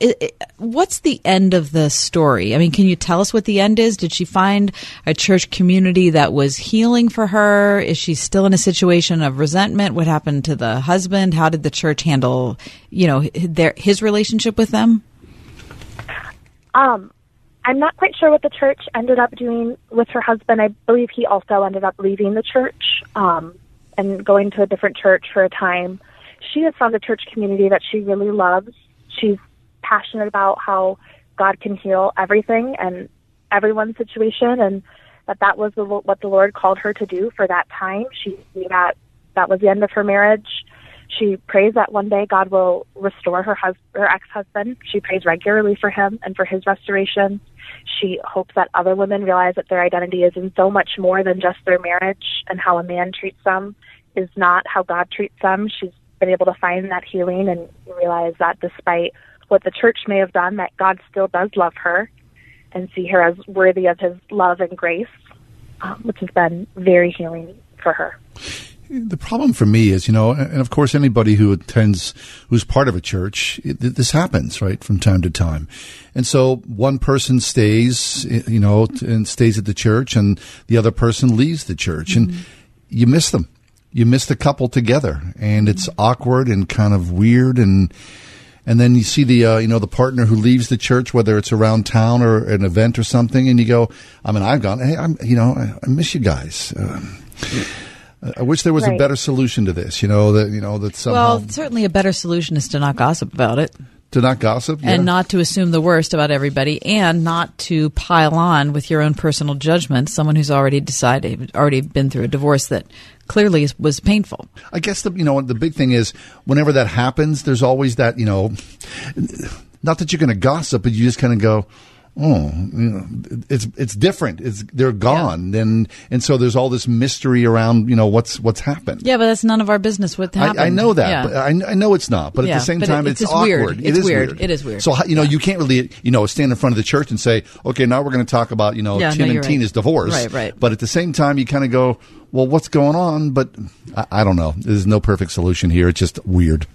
what's the end of the story? I mean, can you tell us what the end is? Did she find a church community that was healing for her? Is she still in a situation of resentment? What happened to the husband? How did the church handle, you know, their his relationship with them? Um, I'm not quite sure what the church ended up doing with her husband. I believe he also ended up leaving the church um, and going to a different church for a time. She has found a church community that she really loves. She's passionate about how God can heal everything and everyone's situation, and that that was the, what the Lord called her to do for that time. She knew that that was the end of her marriage. She prays that one day God will restore her hus- her ex-husband. She prays regularly for him and for his restoration. She hopes that other women realize that their identity is in so much more than just their marriage and how a man treats them is not how God treats them. She's been able to find that healing and realize that despite what the church may have done, that God still does love her and see her as worthy of his love and grace, um, which has been very healing for her. The problem for me is, you know, and of course, anybody who attends, who's part of a church, it, this happens, right, from time to time. And so one person stays, you know, and stays at the church, and the other person leaves the church, and you miss them. You miss the couple together, and it's awkward and kind of weird, and and then you see the uh, you know the partner who leaves the church, whether it's around town or an event or something, and you go, I mean, I've gone, hey, I'm, you know, I, I miss you guys. Um, I wish there was a better solution to this. You know that you know that somehow well, certainly a better solution is to not gossip about it. to not gossip yeah. and not to assume the worst about everybody and not to pile on with your own personal judgment someone who's already decided already been through a divorce that clearly was painful I guess the you know the big thing is whenever that happens, there's always that you know, not that you're going to gossip, but you just kind of go, oh, you know, it's it's different. It's they're gone, and and so there's all this mystery around you know what's what's happened. yeah but that's none of our business what happened I, I know that, Yeah. but I, I know it's not. But Yeah, at the same time, it- it's, it's weird. awkward. It It's is weird. It is weird. So you know, you can't really you know stand in front of the church and say, okay, now we're going to talk about you know Yeah, no, Tim and right. Tina's divorce. Right, right. But at the same time, you kind of go, well, what's going on? But I, I don't know. There's no perfect solution here. It's just weird.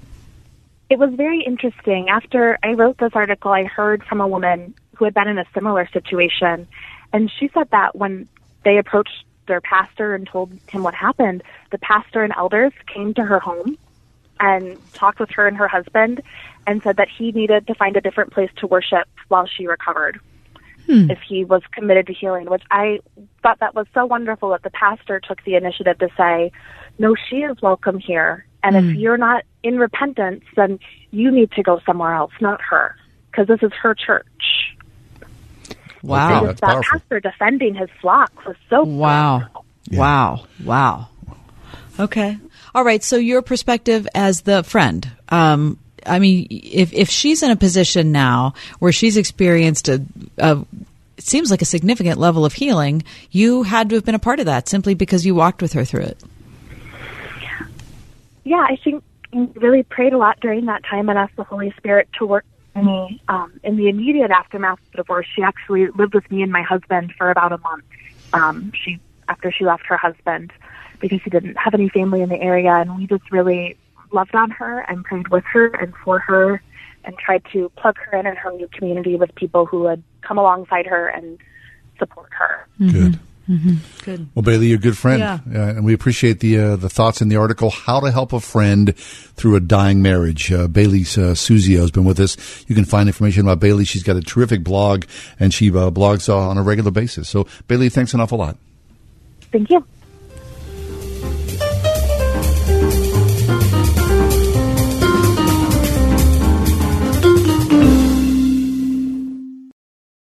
It was very interesting. After I wrote this article, I heard from a woman who had been in a similar situation, and she said that when they approached their pastor and told him what happened, the pastor and elders came to her home and talked with her and her husband and said that he needed to find a different place to worship while she recovered if he was committed to healing, which I thought that was so wonderful that the pastor took the initiative to say, no, she is welcome here. And if you're not in repentance, then you need to go somewhere else, not her, because this is her church. wow. And just that pastor defending his flock was so wow. wow. Wow. Okay. All right. So your perspective as the friend um I mean, if if she's in a position now where she's experienced a, a it seems like a significant level of healing, you had to have been a part of that simply because you walked with her through it. yeah, I think really prayed a lot during that time and asked the Holy Spirit to work in me. Um, in the immediate aftermath of the divorce, she actually lived with me and my husband for about a month. Um, she after she left her husband because he didn't have any family in the area, and we just really loved on her and prayed with her and for her, and tried to plug her in in her new community with people who would come alongside her and support her. Good. Good. Well, Bailey, you're a good friend, Yeah. Uh, and we appreciate the uh, the thoughts in the article "How to Help a Friend Through a Dying Marriage." Uh, Bailey uh, Suzio has been with us. You can find information about Bailey. She's got a terrific blog, and she uh, blogs uh, on a regular basis. So, Bailey, thanks an awful lot. Thank you.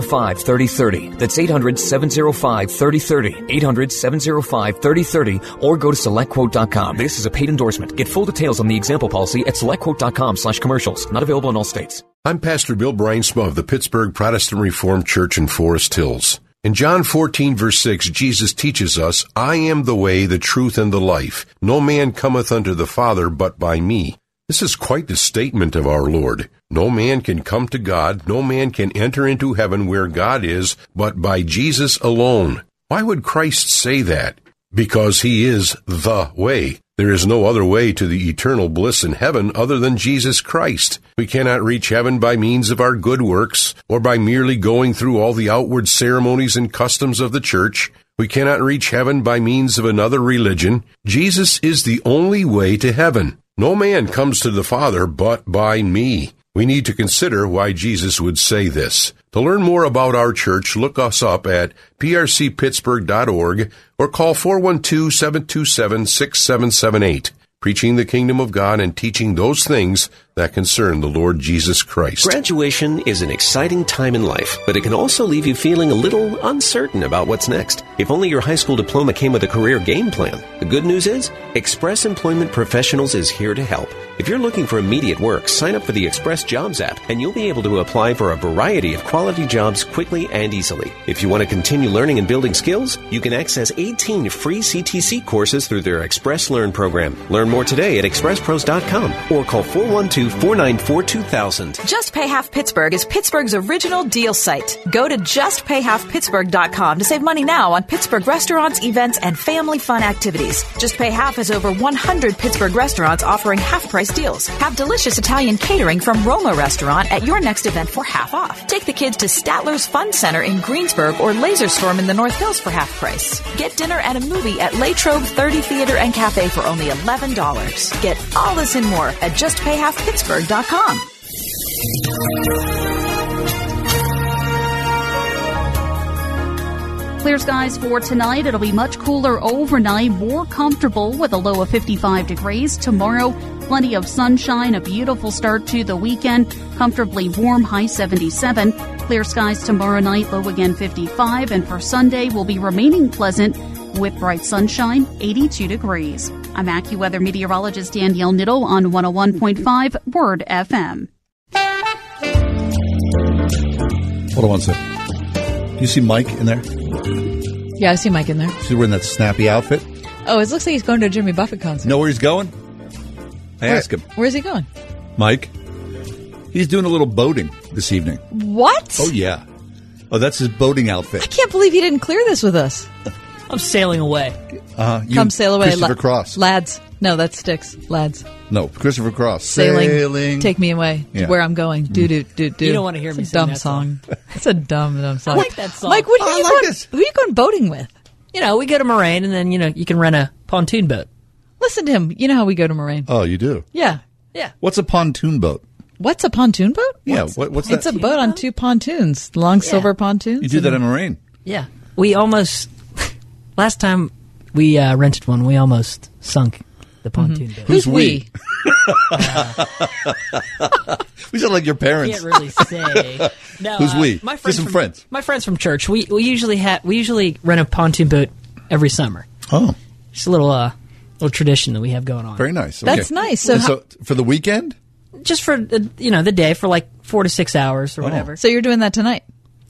705 3030. That's 800 705 3030. 800 705 3030 or go to selectquote.com. This is a paid endorsement. Get full details on the example policy at selectquote.com slash commercials. Not available in all states. I'm Pastor Bill Bruinsma of the Pittsburgh Protestant Reformed Church in Forest Hills. In John 14 verse 6, Jesus teaches us, I am the way, the truth, and the life. No man cometh unto the Father but by me. This is quite the statement of our Lord. No man can come to God, no man can enter into heaven where God is, but by Jesus alone. Why would Christ say that? Because he is the way. There is no other way to the eternal bliss in heaven other than Jesus Christ. We cannot reach heaven by means of our good works, or by merely going through all the outward ceremonies and customs of the church. We cannot reach heaven by means of another religion. Jesus is the only way to heaven. No man comes to the Father but by me. We need to consider why Jesus would say this. To learn more about our church, look us up at prcpittsburgh.org or call 412-727-6778. Preaching the kingdom of God and teaching those things that concern the Lord Jesus Christ. Graduation is an exciting time in life, but it can also leave you feeling a little uncertain about what's next. If only your high school diploma came with a career game plan. The good news is, Express Employment Professionals is here to help. If you're looking for immediate work, sign up for the Express Jobs app and you'll be able to apply for a variety of quality jobs quickly and easily. If you want to continue learning and building skills, you can access 18 free CTC courses through their Express Learn program. Learn more today at expresspros.com or call 412 494 2000. Just Pay Half Pittsburgh is Pittsburgh's original deal site. Go to justpayhalfpittsburgh.com to save money now on Pittsburgh restaurants, events, and family fun activities. Just Pay Half has over 100 Pittsburgh restaurants offering half price deals. Have delicious Italian catering from Roma Restaurant at your next event for half off. Take the kids to Statler's Fun Center in Greensburg or Laserstorm in the North Hills for half price. Get dinner and a movie at Latrobe 30 Theater and Cafe for only $11. Get all this and more at justpayhalfpittsburgh.com. Clear skies for tonight. It'll be much cooler overnight, more comfortable with a low of 55 degrees. Tomorrow, plenty of sunshine, a beautiful start to the weekend, comfortably warm, high 77. Clear skies tomorrow night, low again 55. And for Sunday, will be remaining pleasant with bright sunshine, 82 degrees. I'm AccuWeather meteorologist Danielle Niddle on 101.5 Word FM. Hold on one second. You see Mike in there? Yeah, I see Mike in there. He's wearing that snappy outfit. Oh, it looks like he's going to a Jimmy Buffett concert. Know where he's going? I Where- asked him. Where's he going? Mike, he's doing a little boating this evening. What? Oh, yeah. Oh, that's his boating outfit. I can't believe he didn't clear this with us. I'm sailing away. Uh, you Come sail away, Christopher la- Cross. lads. No, that sticks, lads. No, Christopher Cross. Sailing, Sailing. take me away to Yeah. where I'm going. Do do do do. You don't wanna hear me It's a sing dumb that song. it's a dumb dumb song. I like that song. Mike, what are I you like going? Who are you going boating with? You know, we go to Moraine, and then you know you can rent a pontoon boat. Listen to him. You know how we go to Moraine. Oh, you do? Yeah. Yeah. What's a pontoon boat? What's a pontoon boat? Yeah, what, what's that? It's that? a boat on two pontoons, long silver pontoons. you do that and- in Moraine. Yeah, we almost last time we uh, rented one, we almost sunk the pontoon boat. Who's we? we sound like your I parents. can't really say. No, Who's uh, we? My Just friends some from, friends. My friends from church. We we usually have we usually rent a pontoon boat every summer. Oh, It's a little uh little tradition that we have going on. very nice. That's nice. So And how- so for the weekend, Just for uh, you know the day for like four to six hours or Oh. whatever. So you're doing that tonight?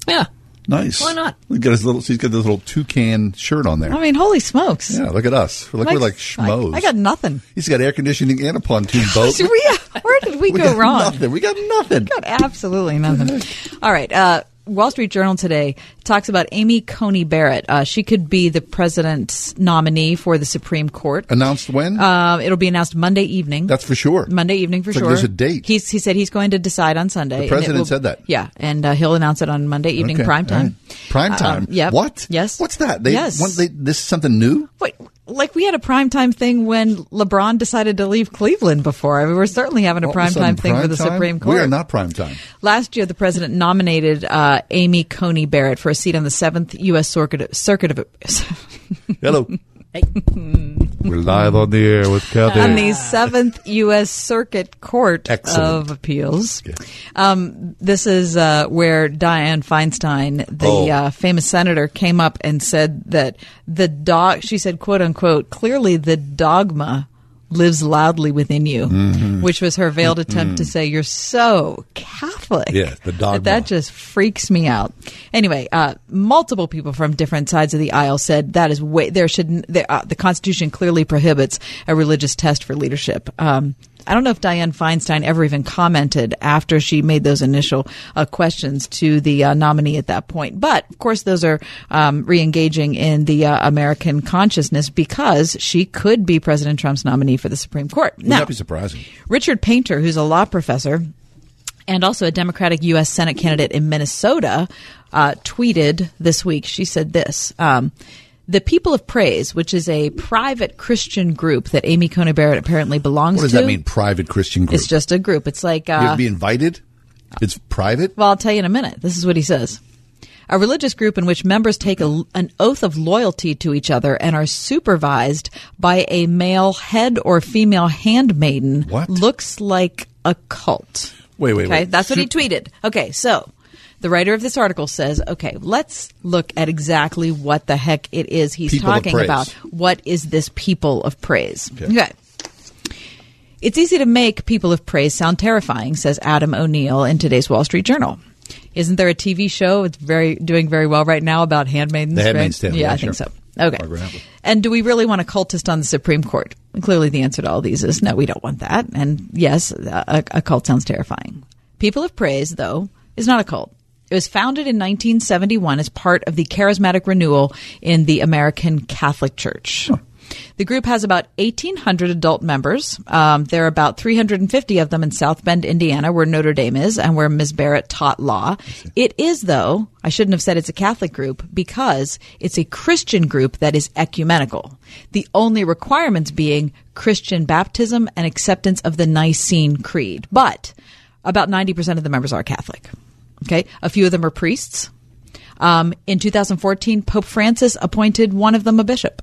Yeah. Nice. Why not? Look at his little. She's got this little toucan shirt on there. I mean, holy smokes! yeah, look at us. We're like we're like schmoes. I, I got nothing. He's got air conditioning and a pontoon boat. we, where did we, We go got wrong? nothing. We got nothing. We got absolutely nothing. All right. Uh, Wall Street Journal today talks about Amy Coney Barrett. Uh, she could be the president's nominee for the Supreme Court. Announced when? Uh, it'll be announced Monday evening. That's for sure. Monday evening for It's like sure. there's a date. He's, he said he's going to decide on Sunday. The president will- said that. Yeah, and uh, he'll announce it on Monday evening, Okay, prime all right. time. Prime time. Um, yep. What? Yes. What's that? They, Yes. want- they, this is something new. Wait, like we had a primetime thing when LeBron decided to leave Cleveland before. I mean, we're certainly having a All of a primetime sudden, thing for the time? Supreme Court. We are not prime time. Last year, the president nominated uh, Amy Coney Barrett for a seat on the Seventh U.S. Circuit, Circuit of Hello. We're live on the air with Kathy. on the Seventh U.S. Circuit Court Excellent. of Appeals. Um, this is uh, where Dianne Feinstein, the Oh. uh, famous senator, came up and said that the dog. She said, "quote unquote," clearly the dogma lives loudly within you, Mhm. which was her veiled attempt to Mhm. say you're so Catholic. Yeah, the dogma. That, just freaks me out. Anyway, uh, multiple people from different sides of the aisle said that is way there should the, uh, the Constitution clearly prohibits a religious test for leadership. Um, I don't know if Dianne Feinstein ever even commented after she made those initial uh, questions to the uh, nominee at that point. But of course, those are um, re-engaging in the uh, American consciousness because she could be President Trump's nominee for the Supreme Court. Would Now, that be surprising? Richard Painter, who's a law professor and also a Democratic U.S. Senate candidate in Minnesota, uh, tweeted this week. She said this. Um, the People of Praise, which is a private Christian group that Amy Coney Barrett apparently belongs to. What does to. that mean? Private Christian group. It's just a group. It's like you have uh, to be invited. It's private. well, I'll tell you in a minute. This is what he says. A religious group in which members take a, an oath of loyalty to each other and are supervised by a male head or female handmaiden What? looks like a cult. Wait, wait, Okay, wait. that's what he tweeted. Okay, so the writer of this article says, okay, let's look at exactly what the heck it is he's People talking about. What is this people of praise? okay. It's easy to make people of praise sound terrifying, says Adam O'Neal in today's Wall Street Journal. Isn't there a TV show? It's very doing very well right now about handmaidens. The right? Handmaid's Tale, Yeah, yeah, I think sure. so. Okay. And do we really want a cultist on the Supreme Court? Clearly, the answer to all these is no. We don't want that. And yes, a, a cult sounds terrifying. People of Praise, though, is not a cult. It was founded in 1971 as part of the charismatic renewal in the American Catholic Church. The group has about 1,800 adult members. Um, there are about 350 of them in South Bend, Indiana, where Notre Dame is and where Ms. Barrett taught law. It is, though, I shouldn't have said it's a Catholic group because it's a Christian group that is ecumenical. The only requirements being Christian baptism and acceptance of the Nicene Creed. But about 90% of the members are Catholic. Okay. A few of them are priests. Um, in 2014, Pope Francis appointed one of them a bishop.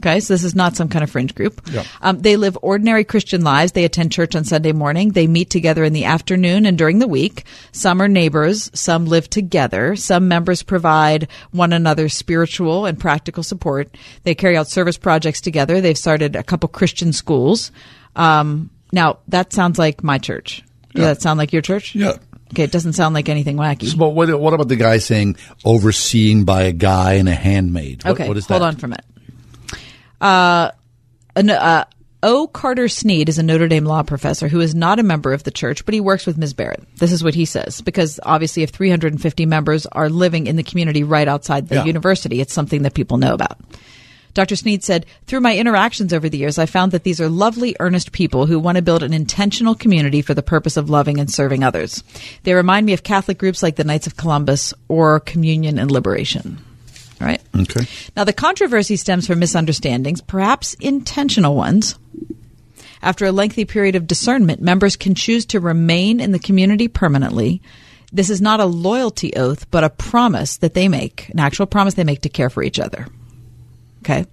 Okay, so this is not some kind of fringe group. Yeah. Um, they live ordinary Christian lives. They attend church on Sunday morning. They meet together in the afternoon and during the week. Some are neighbors. Some live together. Some members provide one another spiritual and practical support. They carry out service projects together. They've started a couple Christian schools. Um, now, that sounds like my church. Does that sound like your church? Yeah. Okay, it doesn't sound like anything wacky. But what, what about the guy saying overseeing by a guy and a handmaid? What, okay, what is hold that? on for a minute. Uh, an, uh, O. Carter Snead is a Notre Dame law professor who is not a member of the church, but he works with Ms. Barrett. This is what he says, because obviously, if 350 members are living in the community right outside the Yeah. university, it's something that people know about. Dr. Snead said, Through my interactions over the years, I found that these are lovely, earnest people who want to build an intentional community for the purpose of loving and serving others. They remind me of Catholic groups like the Knights of Columbus or Communion and Liberation. All right? Okay. Now, the controversy stems from misunderstandings, perhaps intentional ones. After a lengthy period of discernment, members can choose to remain in the community permanently. This is not a loyalty oath, but a promise that they make, an actual promise they make to care for each other. Okay.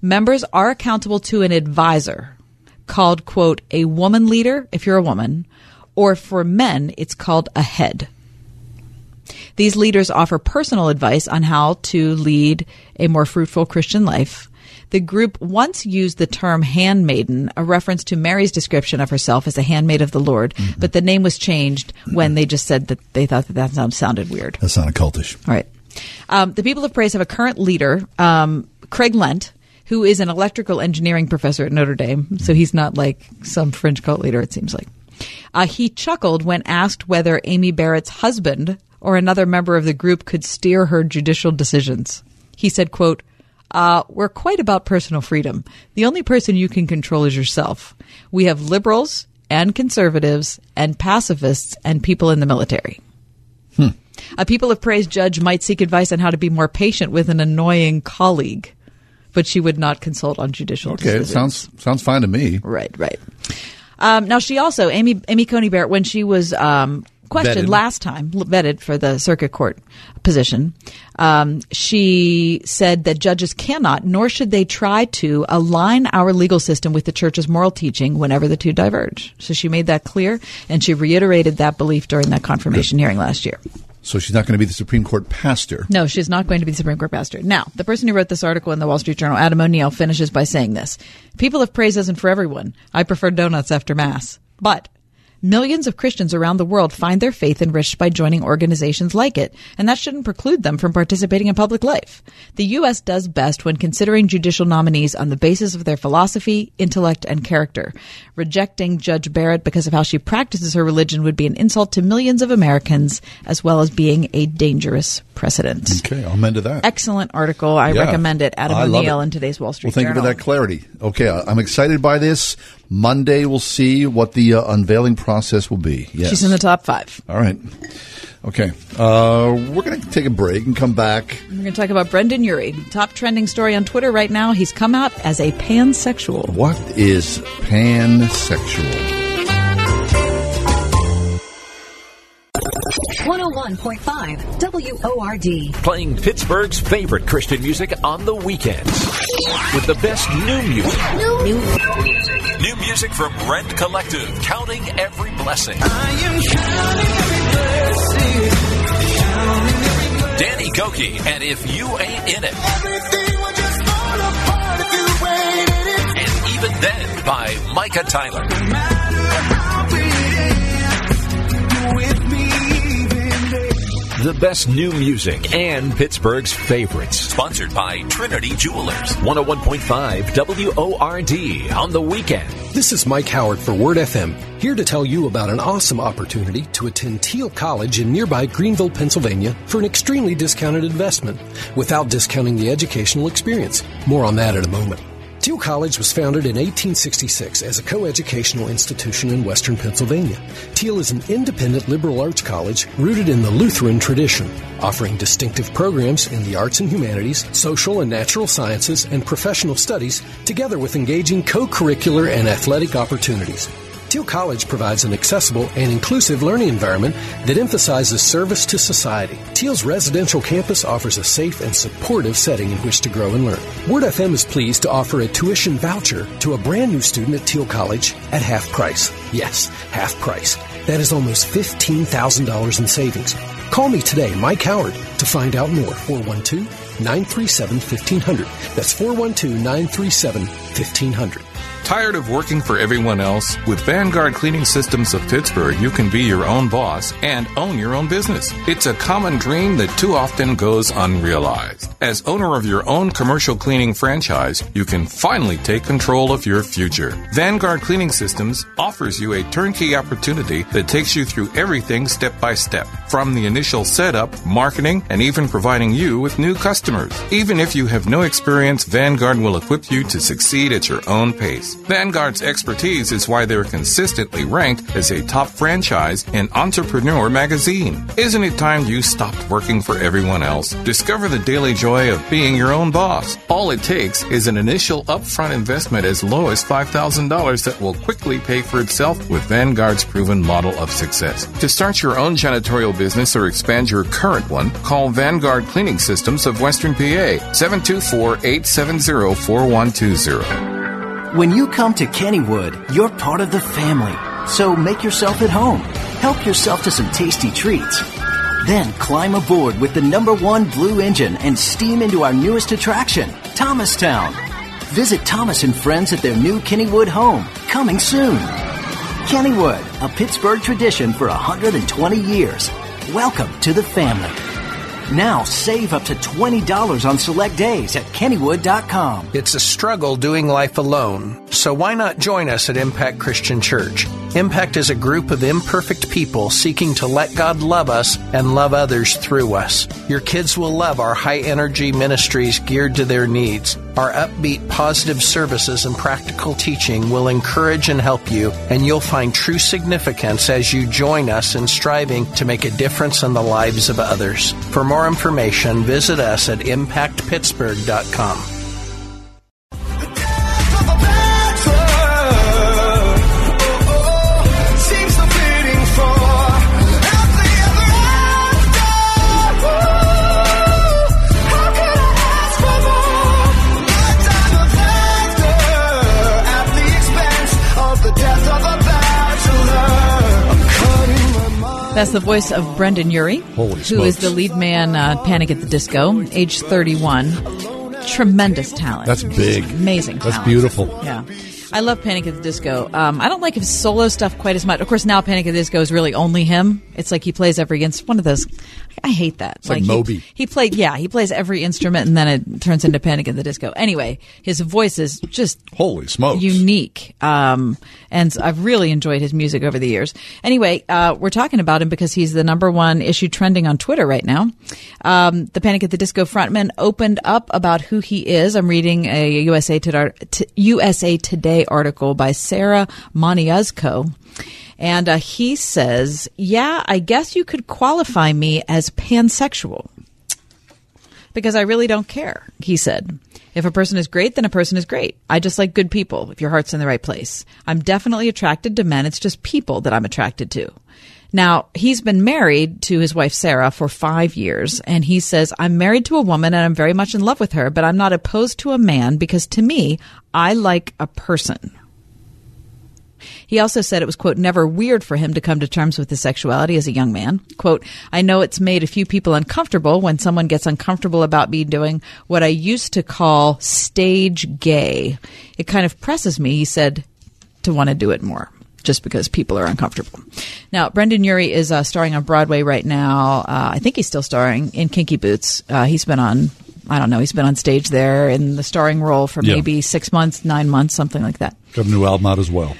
Members are accountable to an advisor. called, quote, a woman leader if you're a woman, or for men, it's called a head. These leaders offer personal advice on how to lead a more fruitful Christian life. The group once used the term handmaiden, a reference to Mary's description of herself as a handmaid of the Lord, Mm-hmm. but the name was changed when they just said that they thought that that sound, sounded weird. That sounded cultish. All right. Um, the People of Praise have a current leader, um, Craig Lent, who is an electrical engineering professor at Notre Dame. So he's not like some fringe cult leader, it seems like. Uh, he chuckled when asked whether Amy Barrett's husband or another member of the group could steer her judicial decisions. He said, quote, uh, we're quite about personal freedom. The only person you can control is yourself. We have liberals and conservatives and pacifists and people in the military. A People of Praise judge might seek advice on how to be more patient with an annoying colleague, but she would not consult on judicial Okay, it decisions. sounds sounds fine to me. Right, right. Um, now she also Amy Amy Coney Barrett when she was um, questioned Vetted. last time vetted for the circuit court position, um, she said that judges cannot nor should they try to align our legal system with the church's moral teaching whenever the two diverge. So she made that clear, and she reiterated that belief during that confirmation hearing last year. So she's not going to be the Supreme Court pastor. No, she's not going to be the Supreme Court pastor. Now, the person who wrote this article in the Wall Street Journal, Adam O'Neal, finishes by saying this People of praise isn't for everyone. I prefer donuts after Mass. But millions of Christians around the world find their faith enriched by joining organizations like it, and that shouldn't preclude them from participating in public life. The U.S. does best when considering judicial nominees on the basis of their philosophy, intellect, and character. Rejecting Judge Barrett because of how she practices her religion would be an insult to millions of Americans, as well as being a dangerous precedent. Okay, I'll to that. Excellent article. I Yeah. recommend it. Adam I O'Neal it. in today's Wall Street Well, thank Journal. you for that clarity. Okay, I'm excited by this. Monday, we'll see what the uh, unveiling process will be. Yes. She's in the top five. All right. Okay. Uh, we're going to take a break and come back. We're going to talk about Brendon Urie. Top trending story on Twitter right now. He's come out as a pansexual. What is pansexual? 101.5 WORD. Playing Pittsburgh's favorite Christian music on the weekends. With the best new music. New, New music from Rend Collective, counting every blessing. I am counting every blessing. Danny Gokey, and if you ain't in it. And even then by Micah Tyler. The best new music and Pittsburgh's favorites. Sponsored by Trinity Jewelers. 101.5 WORD on the weekend. This is Mike Howard for Word FM, here to tell you about an awesome opportunity to attend Thiel College in nearby Greenville, Pennsylvania for an extremely discounted investment without discounting the educational experience. More on that in a moment. Thiel College was founded in 1866 as a coeducational institution in western Pennsylvania. Thiel is an independent liberal arts college rooted in the Lutheran tradition, offering distinctive programs in the arts and humanities, social and natural sciences, and professional studies, together with engaging co-curricular and athletic opportunities. Thiel College provides an accessible and inclusive learning environment that emphasizes service to society. Thiel's residential campus offers a safe and supportive setting in which to grow and learn. Word FM is pleased to offer a tuition voucher to a brand new student at Thiel College at half price. Yes, half price. That is almost $15,000 in savings. Call me today, Mike Howard, to find out more. 412 937 1500. That's 412 937 1500. Tired of working for everyone else? With Vanguard Cleaning Systems of Pittsburgh, you can be your own boss and own your own business. It's a common dream that too often goes unrealized. As owner of your own commercial cleaning franchise, you can finally take control of your future. Vanguard Cleaning Systems offers you a turnkey opportunity that takes you through everything step by step, from the initial setup, marketing, and even providing you with new customers. Even if you have no experience, Vanguard will equip you to succeed at your own pace. Vanguard's expertise is why they're consistently ranked as a top franchise in Entrepreneur magazine. Isn't it time you stopped working for everyone else? Discover the daily joy of being your own boss. All it takes is an initial upfront investment as low as $5,000 that will quickly pay for itself with Vanguard's proven model of success. To start your own janitorial business or expand your current one, call Vanguard Cleaning Systems of Western PA 724 870 4120. When you come to Kennywood, you're part of the family. So make yourself at home. Help yourself to some tasty treats. Then climb aboard with the number one blue engine and steam into our newest attraction, Thomastown. Visit Thomas and friends at their new Kennywood home, coming soon. Kennywood, a Pittsburgh tradition for 120 years. Welcome to the family. Now save up to $20 on select days at kennywood.com. It's a struggle doing life alone, so why not join us at Impact Christian Church? Impact is a group of imperfect people seeking to let God love us and love others through us. Your kids will love our high energy ministries geared to their needs. Our upbeat, positive services and practical teaching will encourage and help you, and you'll find true significance as you join us in striving to make a difference in the lives of others. For more information, visit us at impactpittsburgh.com. That's the voice of Brendon Urie, who is the lead man, uh, Panic at the Disco, age 31. Tremendous talent. That's big. Amazing That's talent. beautiful. Yeah. I love Panic at the Disco. Um, I don't like his solo stuff quite as much. Of course, now Panic at the Disco is really only him. It's like he plays every against one of those. I hate that. It's like he- Moby. He, played, yeah, he plays every instrument and then it turns into Panic at the Disco. Anyway, his voice is just holy smokes unique. Um, and I've really enjoyed his music over the years. Anyway, uh, we're talking about him because he's the number one issue trending on Twitter right now. Um, the Panic at the Disco frontman opened up about who he is. I'm reading a USA Today, USA Today article by Sara Moniuszko. And uh, he says, Yeah, I guess you could qualify me as pansexual because I really don't care, he said. If a person is great, then a person is great. I just like good people if your heart's in the right place. I'm definitely attracted to men. It's just people that I'm attracted to. Now, he's been married to his wife Sarah for five years, and he says, I'm married to a woman and I'm very much in love with her, but I'm not opposed to a man because to me, I like a person. He also said it was, quote, never weird for him to come to terms with his sexuality as a young man. Quote, I know it's made a few people uncomfortable when someone gets uncomfortable about me doing what I used to call stage gay. It kind of presses me, he said, to want to do it more. Just because people are uncomfortable. Now, Brendon Urie is uh, starring on Broadway right now. Uh, I think he's still starring in Kinky Boots. Uh, he's been on, I don't know, he's been on stage there in the starring role for Yeah. maybe six months, nine months, something like that. Got a new album out as well.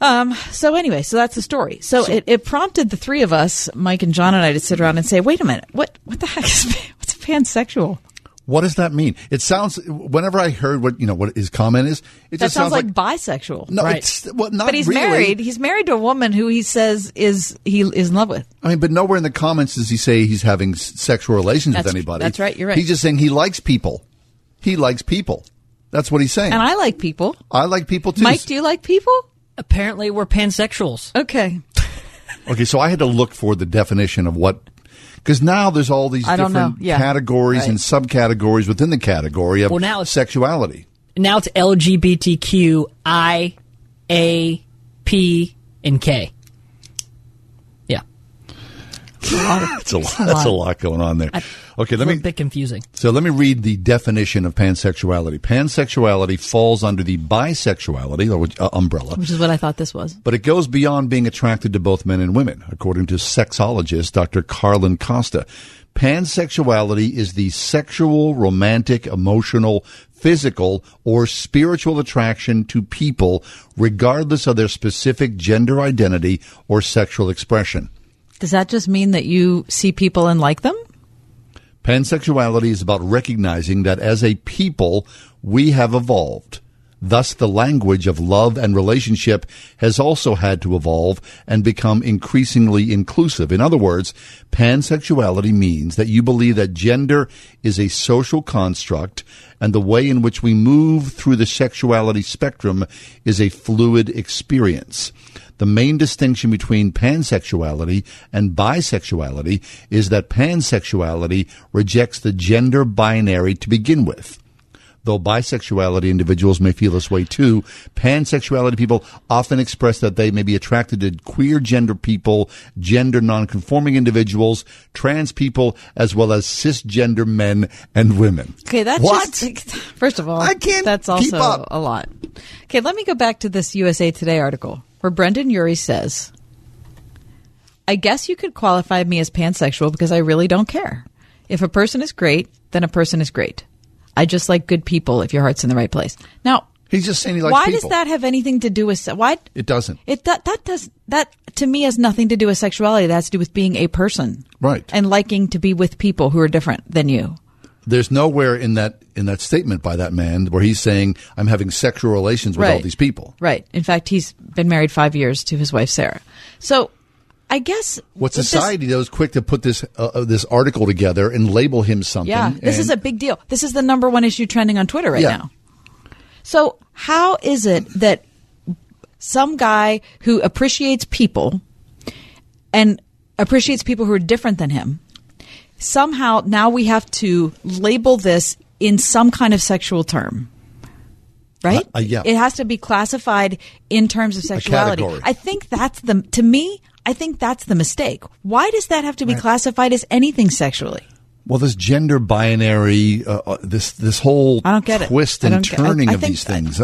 Um, so anyway, so that's the story. So, it, it prompted the three of us, Mike and John and I, to sit around and say, wait a minute, what, what the heck is, what's pansexual? What does that mean? It sounds. Whenever I heard what you know, what his comment is, it that just sounds, sounds like, bisexual. No, it's well, not but he's really. married. He's married to a woman who he says is he is in love with. I mean, but nowhere in the comments does he say he's having sexual relations That's- with anybody. that's right, you're right. He's just saying he likes people. He likes people. That's what he's saying. And I like people. I like people too. Mike, do you like people? Apparently, we're pansexuals. Okay. Okay, so I had to look for the definition of what, because now there's all these I different know. Yeah. categories Right. and subcategories within the category of Well, now it's- sexuality. Now it's LGBTQ I A P and K. Yeah. That's a lot. That's a lot going on there. Okay, let a me. bit confusing. So let me read the definition of pansexuality. Pansexuality falls under the bisexuality which- uh, umbrella. Which is what I thought this was. But it goes beyond being attracted to both men and women, according to sexologist Dr. Carlen Costa. Pansexuality is the sexual, romantic, emotional, physical, or spiritual attraction to people, regardless of their specific gender identity or sexual expression. Does that just mean that you see people and like them? Pansexuality is about recognizing that as a people, we have evolved. Thus, the language of love and relationship has also had to evolve and become increasingly inclusive. In other words, pansexuality means that you believe that gender is a social construct and the way in which we move through the sexuality spectrum is a fluid experience. The main distinction between pansexuality and bisexuality is that pansexuality rejects the gender binary to begin with. though bisexuality individuals may feel this way too. Pansexuality people often express that they may be attracted to queer gender people, gender nonconforming individuals, trans people, as well as cisgender men and women. Okay, that's What? just first of all, I can't. That's also keep up. a lot. Okay, let me go back to this USA Today article where Brendon Urie says, "I guess you could qualify me as pansexual because I really don't care. If a person is great, then a person is great. I just like good people if your heart's in the right place." Now, he's just saying he likes why people. does that have anything to do with se- why? It doesn't. It that that does that to me has nothing to do with sexuality. That has to do with being a person, Right. And liking to be with people who are different than you. There's nowhere in that in that statement by that man where he's saying I'm having sexual relations with all these people. Right. In fact, he's been married five years to his wife Sarah. So, I guess What this- society though is quick to put this uh, uh, this article together and label him something. Yeah, this is a big deal. This is the number one issue trending on Twitter right Yeah. now. So, how is it that some guy who appreciates people and appreciates people who are different than him somehow now we have to label this in some kind of sexual term? Right? Uh, uh, yeah. It has to be classified in terms of sexuality. I think that's the to me, I think that's the mistake. Why does that have to be classified as anything sexually? Well, this gender binary, uh, uh, this this whole I don't get it. twist I and don't get- I- turning I of think these things.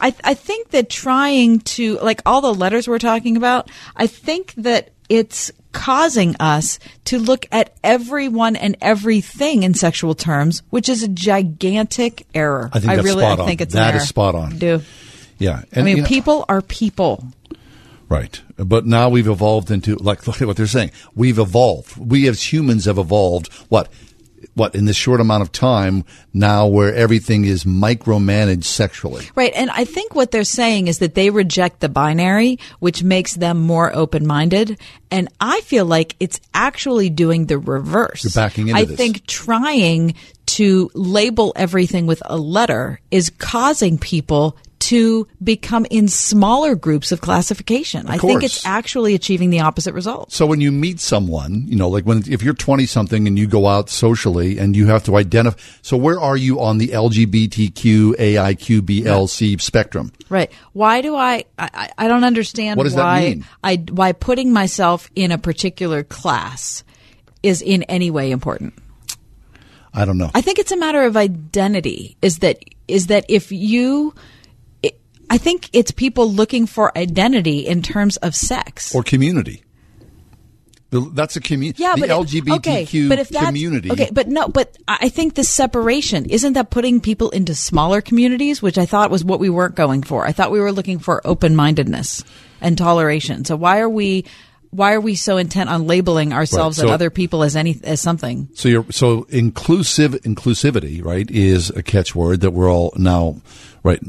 I, I think that trying to like all the letters we're talking about, I think that it's causing us to look at everyone and everything in sexual terms, which is a gigantic error. I think that's really spot I on. think it's That is spot on. I do. yeah, I mean, you know- people are people. Right. But now we've evolved into like look at what they're saying. We've evolved. We as humans have evolved. What? What in this short amount of time now, where everything is micromanaged sexually. Right. And I think what they're saying is that they reject the binary, which makes them more open minded. And I feel like it's actually doing the reverse. You're backing into I this. think trying to label everything with a letter is causing people to become in smaller groups of classification. I think it's actually achieving the opposite result. So when you meet someone, you know, like when if you're 20 something and you go out socially and you have to identify. So where are you on the LGBTQ AIQBLC spectrum? Right. Why do I, I, I- don't understand What does that why mean? I, why putting myself in a particular class is in any way important. I don't know. I think it's a matter of identity. Is that is that if you, I think it's people looking for identity in terms of sex. Or community. That's a community. yeah, the but LGBTQ okay, but if that's, community. Okay, but no, but I I think the separation isn't that putting people into smaller communities, which I thought was what we weren't going for. I thought we were looking for open mindedness and toleration. So why are we? Why are we so intent on labeling ourselves Right, and other people as any as something? So you're so inclusive inclusivity, right, is a catchword that we're all now right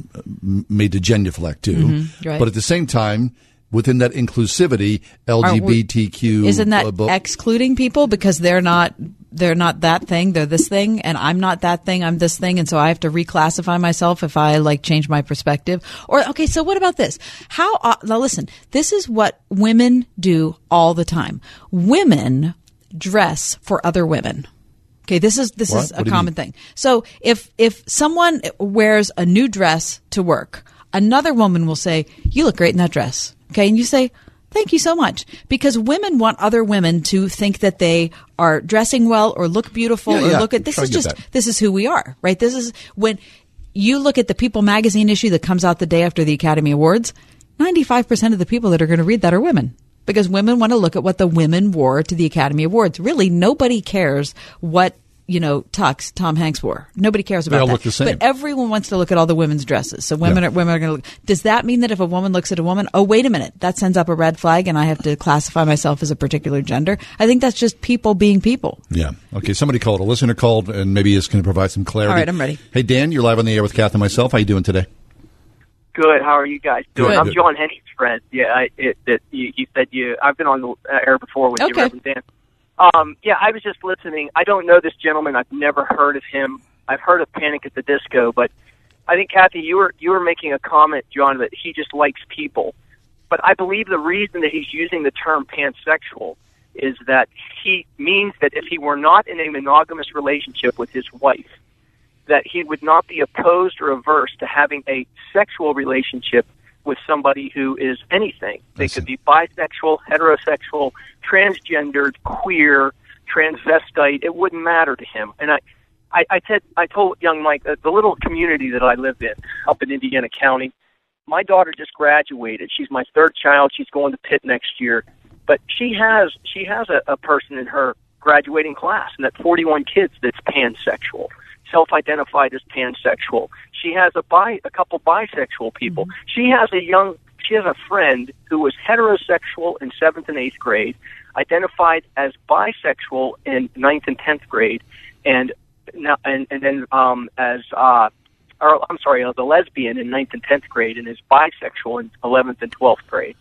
made to genuflect to. Mhm, right. But at the same time, within that inclusivity, Aren't we- LGBTQ Isn't that uh, excluding people because they're not they're not that thing, they're this thing, and I'm not that thing, I'm this thing, and so I have to reclassify myself if I like change my perspective. Or okay, so what about this? How uh, now? Listen, this is what women do all the time. Women dress for other women. Okay, this is this What? is a common thing. So if if someone wears a new dress to work, another woman will say, "You look great in that dress." Okay, and you say, "Thank you so much," because women want other women to think that they are dressing well or look beautiful Yeah, or yeah. look at this I is just that. this is who we are, right? This is when you look at the People magazine issue that comes out the day after the Academy Awards. Ninety-five percent of the people that are going to read that are women. Because women want to look at what the women wore to the Academy Awards. Really, nobody cares what you know tux Tom Hanks wore. Nobody cares They about all that. look the same. But everyone wants to look at all the women's dresses. So women Yeah. are women are going to look. Does that mean that if a woman looks at a woman, oh wait a minute, that sends up a red flag, and I have to classify myself as a particular gender? I think that's just people being people. Yeah. Okay. Somebody called. A listener called, and maybe it's going to provide some clarity. All right, I'm ready. Hey, Dan, you're live on the air with Kath and myself. How you doing today? Good. How are you guys doing? Good. I'm John Henning's friend. Yeah, I, it, it, you, you said you. I've been on the uh, air before with you, Okay. Reverend Dan. Um, yeah, I was just listening. I don't know this gentleman. I've never heard of him. I've heard of Panic at the Disco, but I think Kathy, you were you were making a comment, John, that he just likes people. But I believe the reason that he's using the term pansexual is that he means that if he were not in a monogamous relationship with his wife, that he would not be opposed or averse to having a sexual relationship with somebody who is anything. They could be bisexual, heterosexual, transgendered, queer, transvestite. It wouldn't matter to him. And I, I, I said, I told young Mike, uh, the little community that I live in up in Indiana County, my daughter just graduated. She's my third child. She's going to Pitt next year, but she has she has a, a person in her graduating class, and that 41 kids that's pansexual, self-identified as pansexual. She has a bi a couple bisexual people. She has a young she has a friend who was heterosexual in seventh and eighth grade, identified as bisexual in ninth and tenth grade, and now and and then um, as uh, or I'm sorry, uh, the lesbian in ninth and tenth grade, and is bisexual in eleventh and twelfth grade.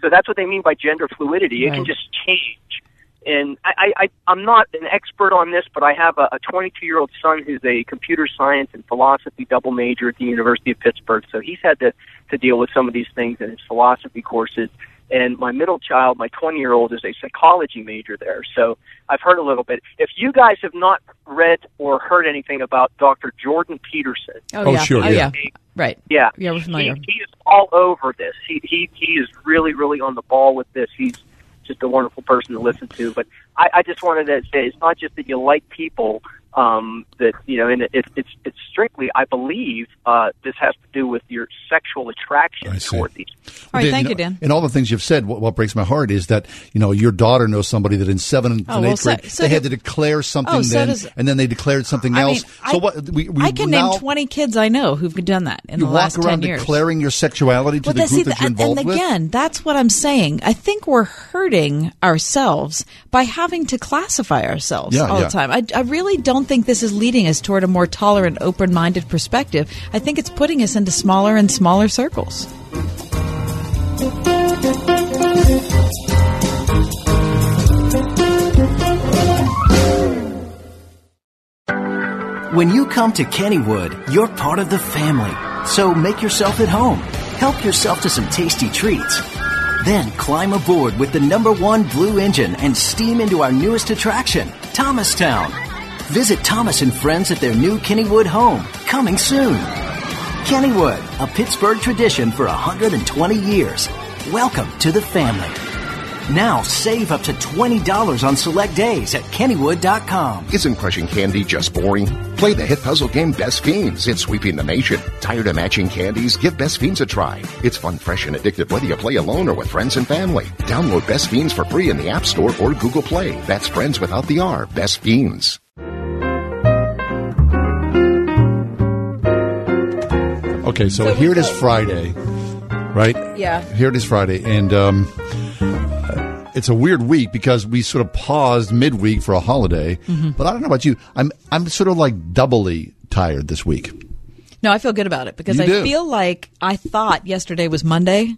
So that's what they mean by gender fluidity. It can just change. And I, I, I, I'm not an expert on this, but I have a, a 22 year old son who's a computer science and philosophy double major at the University of Pittsburgh. So he's had to, to deal with some of these things in his philosophy courses. And my middle child, my 20 year old, is a psychology major there. So I've heard a little bit. If you guys have not read or heard anything about Dr. Jordan Peterson, Oh, oh yeah. Oh, yeah. Right. yeah, Yeah, we're he, he is all over this. He he he is really really on the ball with this. He's just a wonderful person to listen to. But I, I just wanted to say it's not just that you like people. Um, that you know, and it, it's it's it's strictly, I believe, uh, this has to do with your sexual attraction toward these. All right, Dan, thank know, you, Dan. And all the things you've said, what, what breaks my heart is that you know your daughter knows somebody that in seventh Oh, and well, eighth so- grade so they do- had to declare something Oh, so then, does- and then they declared something I else. mean, so I- what? We, we I can now, name 20 kids I know who've done that in the last 10 years. declaring your sexuality to Well, the group see, that you're and- involved and with. again, that's what I'm saying. I think we're hurting ourselves by having to classify ourselves Yeah, all yeah. the time. I, I really don't think this is leading us toward a more tolerant, open-minded perspective. I think it's putting us into smaller and smaller circles. When you come to Kennywood, you're part of the family. So make yourself at home. Help yourself to some tasty treats. Then climb aboard with the number one blue engine and steam into our newest attraction, Thomastown. Visit Thomas and friends at their new Kennywood home, coming soon. Kennywood, a Pittsburgh tradition for 120 years. Welcome to the family. Now save up to $20 on select days at Kennywood.com. Isn't crushing candy just boring? Play the hit puzzle game Best Fiends. It's sweeping the nation. Tired of matching candies? Give Best Fiends a try. It's fun, fresh, and addictive whether you play alone or with friends and family. Download Best Fiends for free in the App Store or Google Play. That's friends without the R. Best Fiends. Okay, so, here it is Friday, right? Yeah. Here it is Friday, and um, it's a weird week because we sort of paused midweek for a holiday. Mhm. But I don't know about you. I'm I'm sort of like doubly tired this week. No, I feel good about it because You I do. feel like I thought yesterday was Monday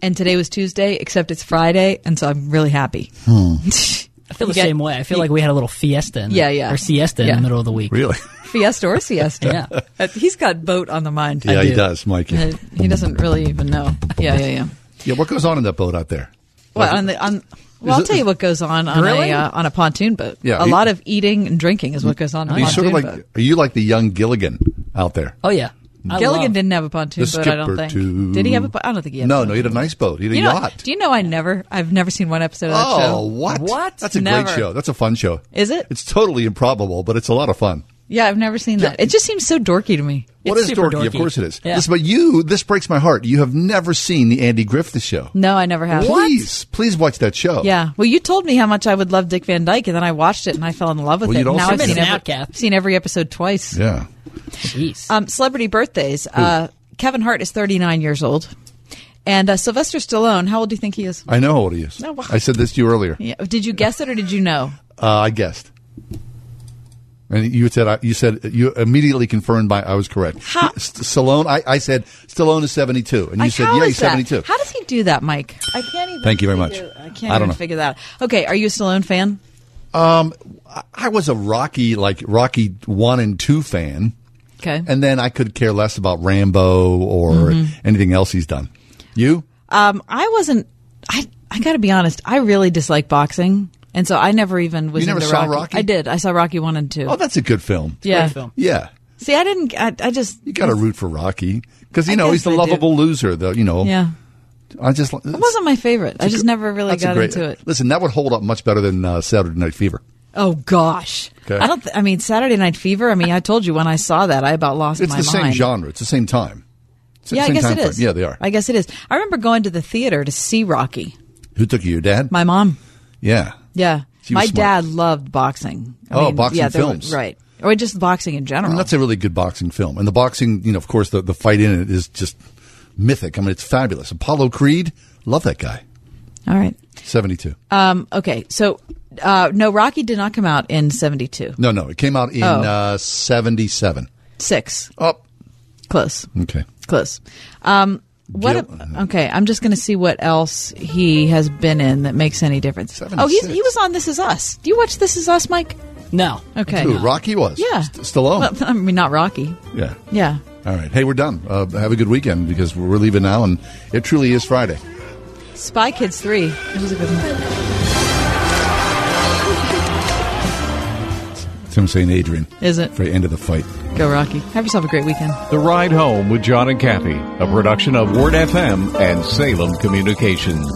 and today was Tuesday, except it's Friday, and so I'm really happy. I feel the get- same way. I feel like we had a little fiesta. In the, Yeah, yeah. Or siesta in the middle of the week. Really? Fiesta or siesta. Yeah. Uh, He's got boat on the mind. Yeah, he does, Mikey. Uh, He doesn't really even know. Yeah, yeah, yeah. Yeah, what goes on in that boat out there? Well, on the on. Well, I'll it- tell you what goes on on Really? a uh, on a pontoon boat. Yeah, a you- lot of eating and drinking is what goes on on Are a pontoon sort of like boat. are you like the young Gilligan out there? Oh yeah. I Gilligan didn't have a pontoon The boat. I don't think. too. Did he have a? po- I don't think he had. No, a no, he had a nice boat. He had a You know, yacht. do you know I never? I've never seen one episode of that oh, show. Oh, what? What? That's a Never. great show. That's a fun show. Is it? It's totally improbable, but it's a lot of fun. Yeah, I've never seen that. It just seems so dorky to me. What is dorky? Of course it is. Listen, but you, this breaks my heart. You have never seen the Andy Griffith show. No, I never have. Please, please watch that show. Yeah. Well, you told me how much I would love Dick Van Dyke, and then I watched it and I fell in love with Well, it. you'd And now I've seen been every, an seen every episode twice. Yeah. Jeez. Um, celebrity birthdays. Uh, Kevin Hart is 39 years old. And uh, Sylvester Stallone, how old do you think he is? I know how old he is. No, wha- I said this to you earlier. Yeah. Did you guess it or did you know? Uh, I guessed. And you said you said you immediately confirmed by I was correct. How- Stallone, I, I said Stallone is seventy two, and you said yeah, he's seventy two. How does he do that, Mike? I can't even. Thank you very much. I can't I even know. figure that out. Okay, are you a Stallone fan? Um, I- was a Rocky like Rocky one and two fan, Okay. and then I could care less about Rambo or Mhm. anything else he's done. You? Um, I wasn't. I I got to be honest. I really dislike boxing. And so I never even was. You never into saw Rocky. Rocky? I did. I saw Rocky one and two. Oh, that's a good film. yeah. film. Yeah. See, I didn't. I, I just. You got to root for Rocky because you I know he's the I do. lovable loser. Though you know. Yeah. I just. It wasn't my favorite. I just never really That's got great- into it. Listen, that would hold up much better than uh, Saturday Night Fever. Oh gosh. Okay. I don't. Th- I mean, Saturday Night Fever. I mean, I told you when I saw that, I about lost It's my mind. It's the same mind. genre. It's the same time. It's the yeah, I guess time it frame. is. Yeah, they are. I guess it is. I remember going to the theater to see Rocky. Who took you? Your dad? My mom. Yeah. Yeah. My smart. dad loved boxing. I Oh, mean, boxing yeah, there were- films. right? Or just boxing in I general. mean, that's a really good boxing film. And the boxing, you know, of course, the, the fight in it is just mythic. I mean, it's fabulous. Apollo Creed, love that guy. All right. 72. Um, okay. So, uh, no, Rocky did not come out in '72. No, no, it came out in Oh. uh, 77. Six. Oh. Close. Okay. Close. Um, what? Gil- a- okay, I'm just going to see what else he has been in that makes any difference. Oh, he's, he was on This Is Us. Do you watch This Is Us, Mike? No. Okay. Who, Rocky was? Yeah. St- Stallone. Well, I mean, not Rocky. yeah. Yeah. All right. Hey, we're done. Uh, have a good weekend because we're leaving now, and it truly is Friday. Spy Kids 3. It was a good one. Tim saying Adrian. Is it? For the end of the fight. Go, Rocky. Have yourself a great weekend. The Ride Home with John and Kathy, a production of Word FM and Salem Communications.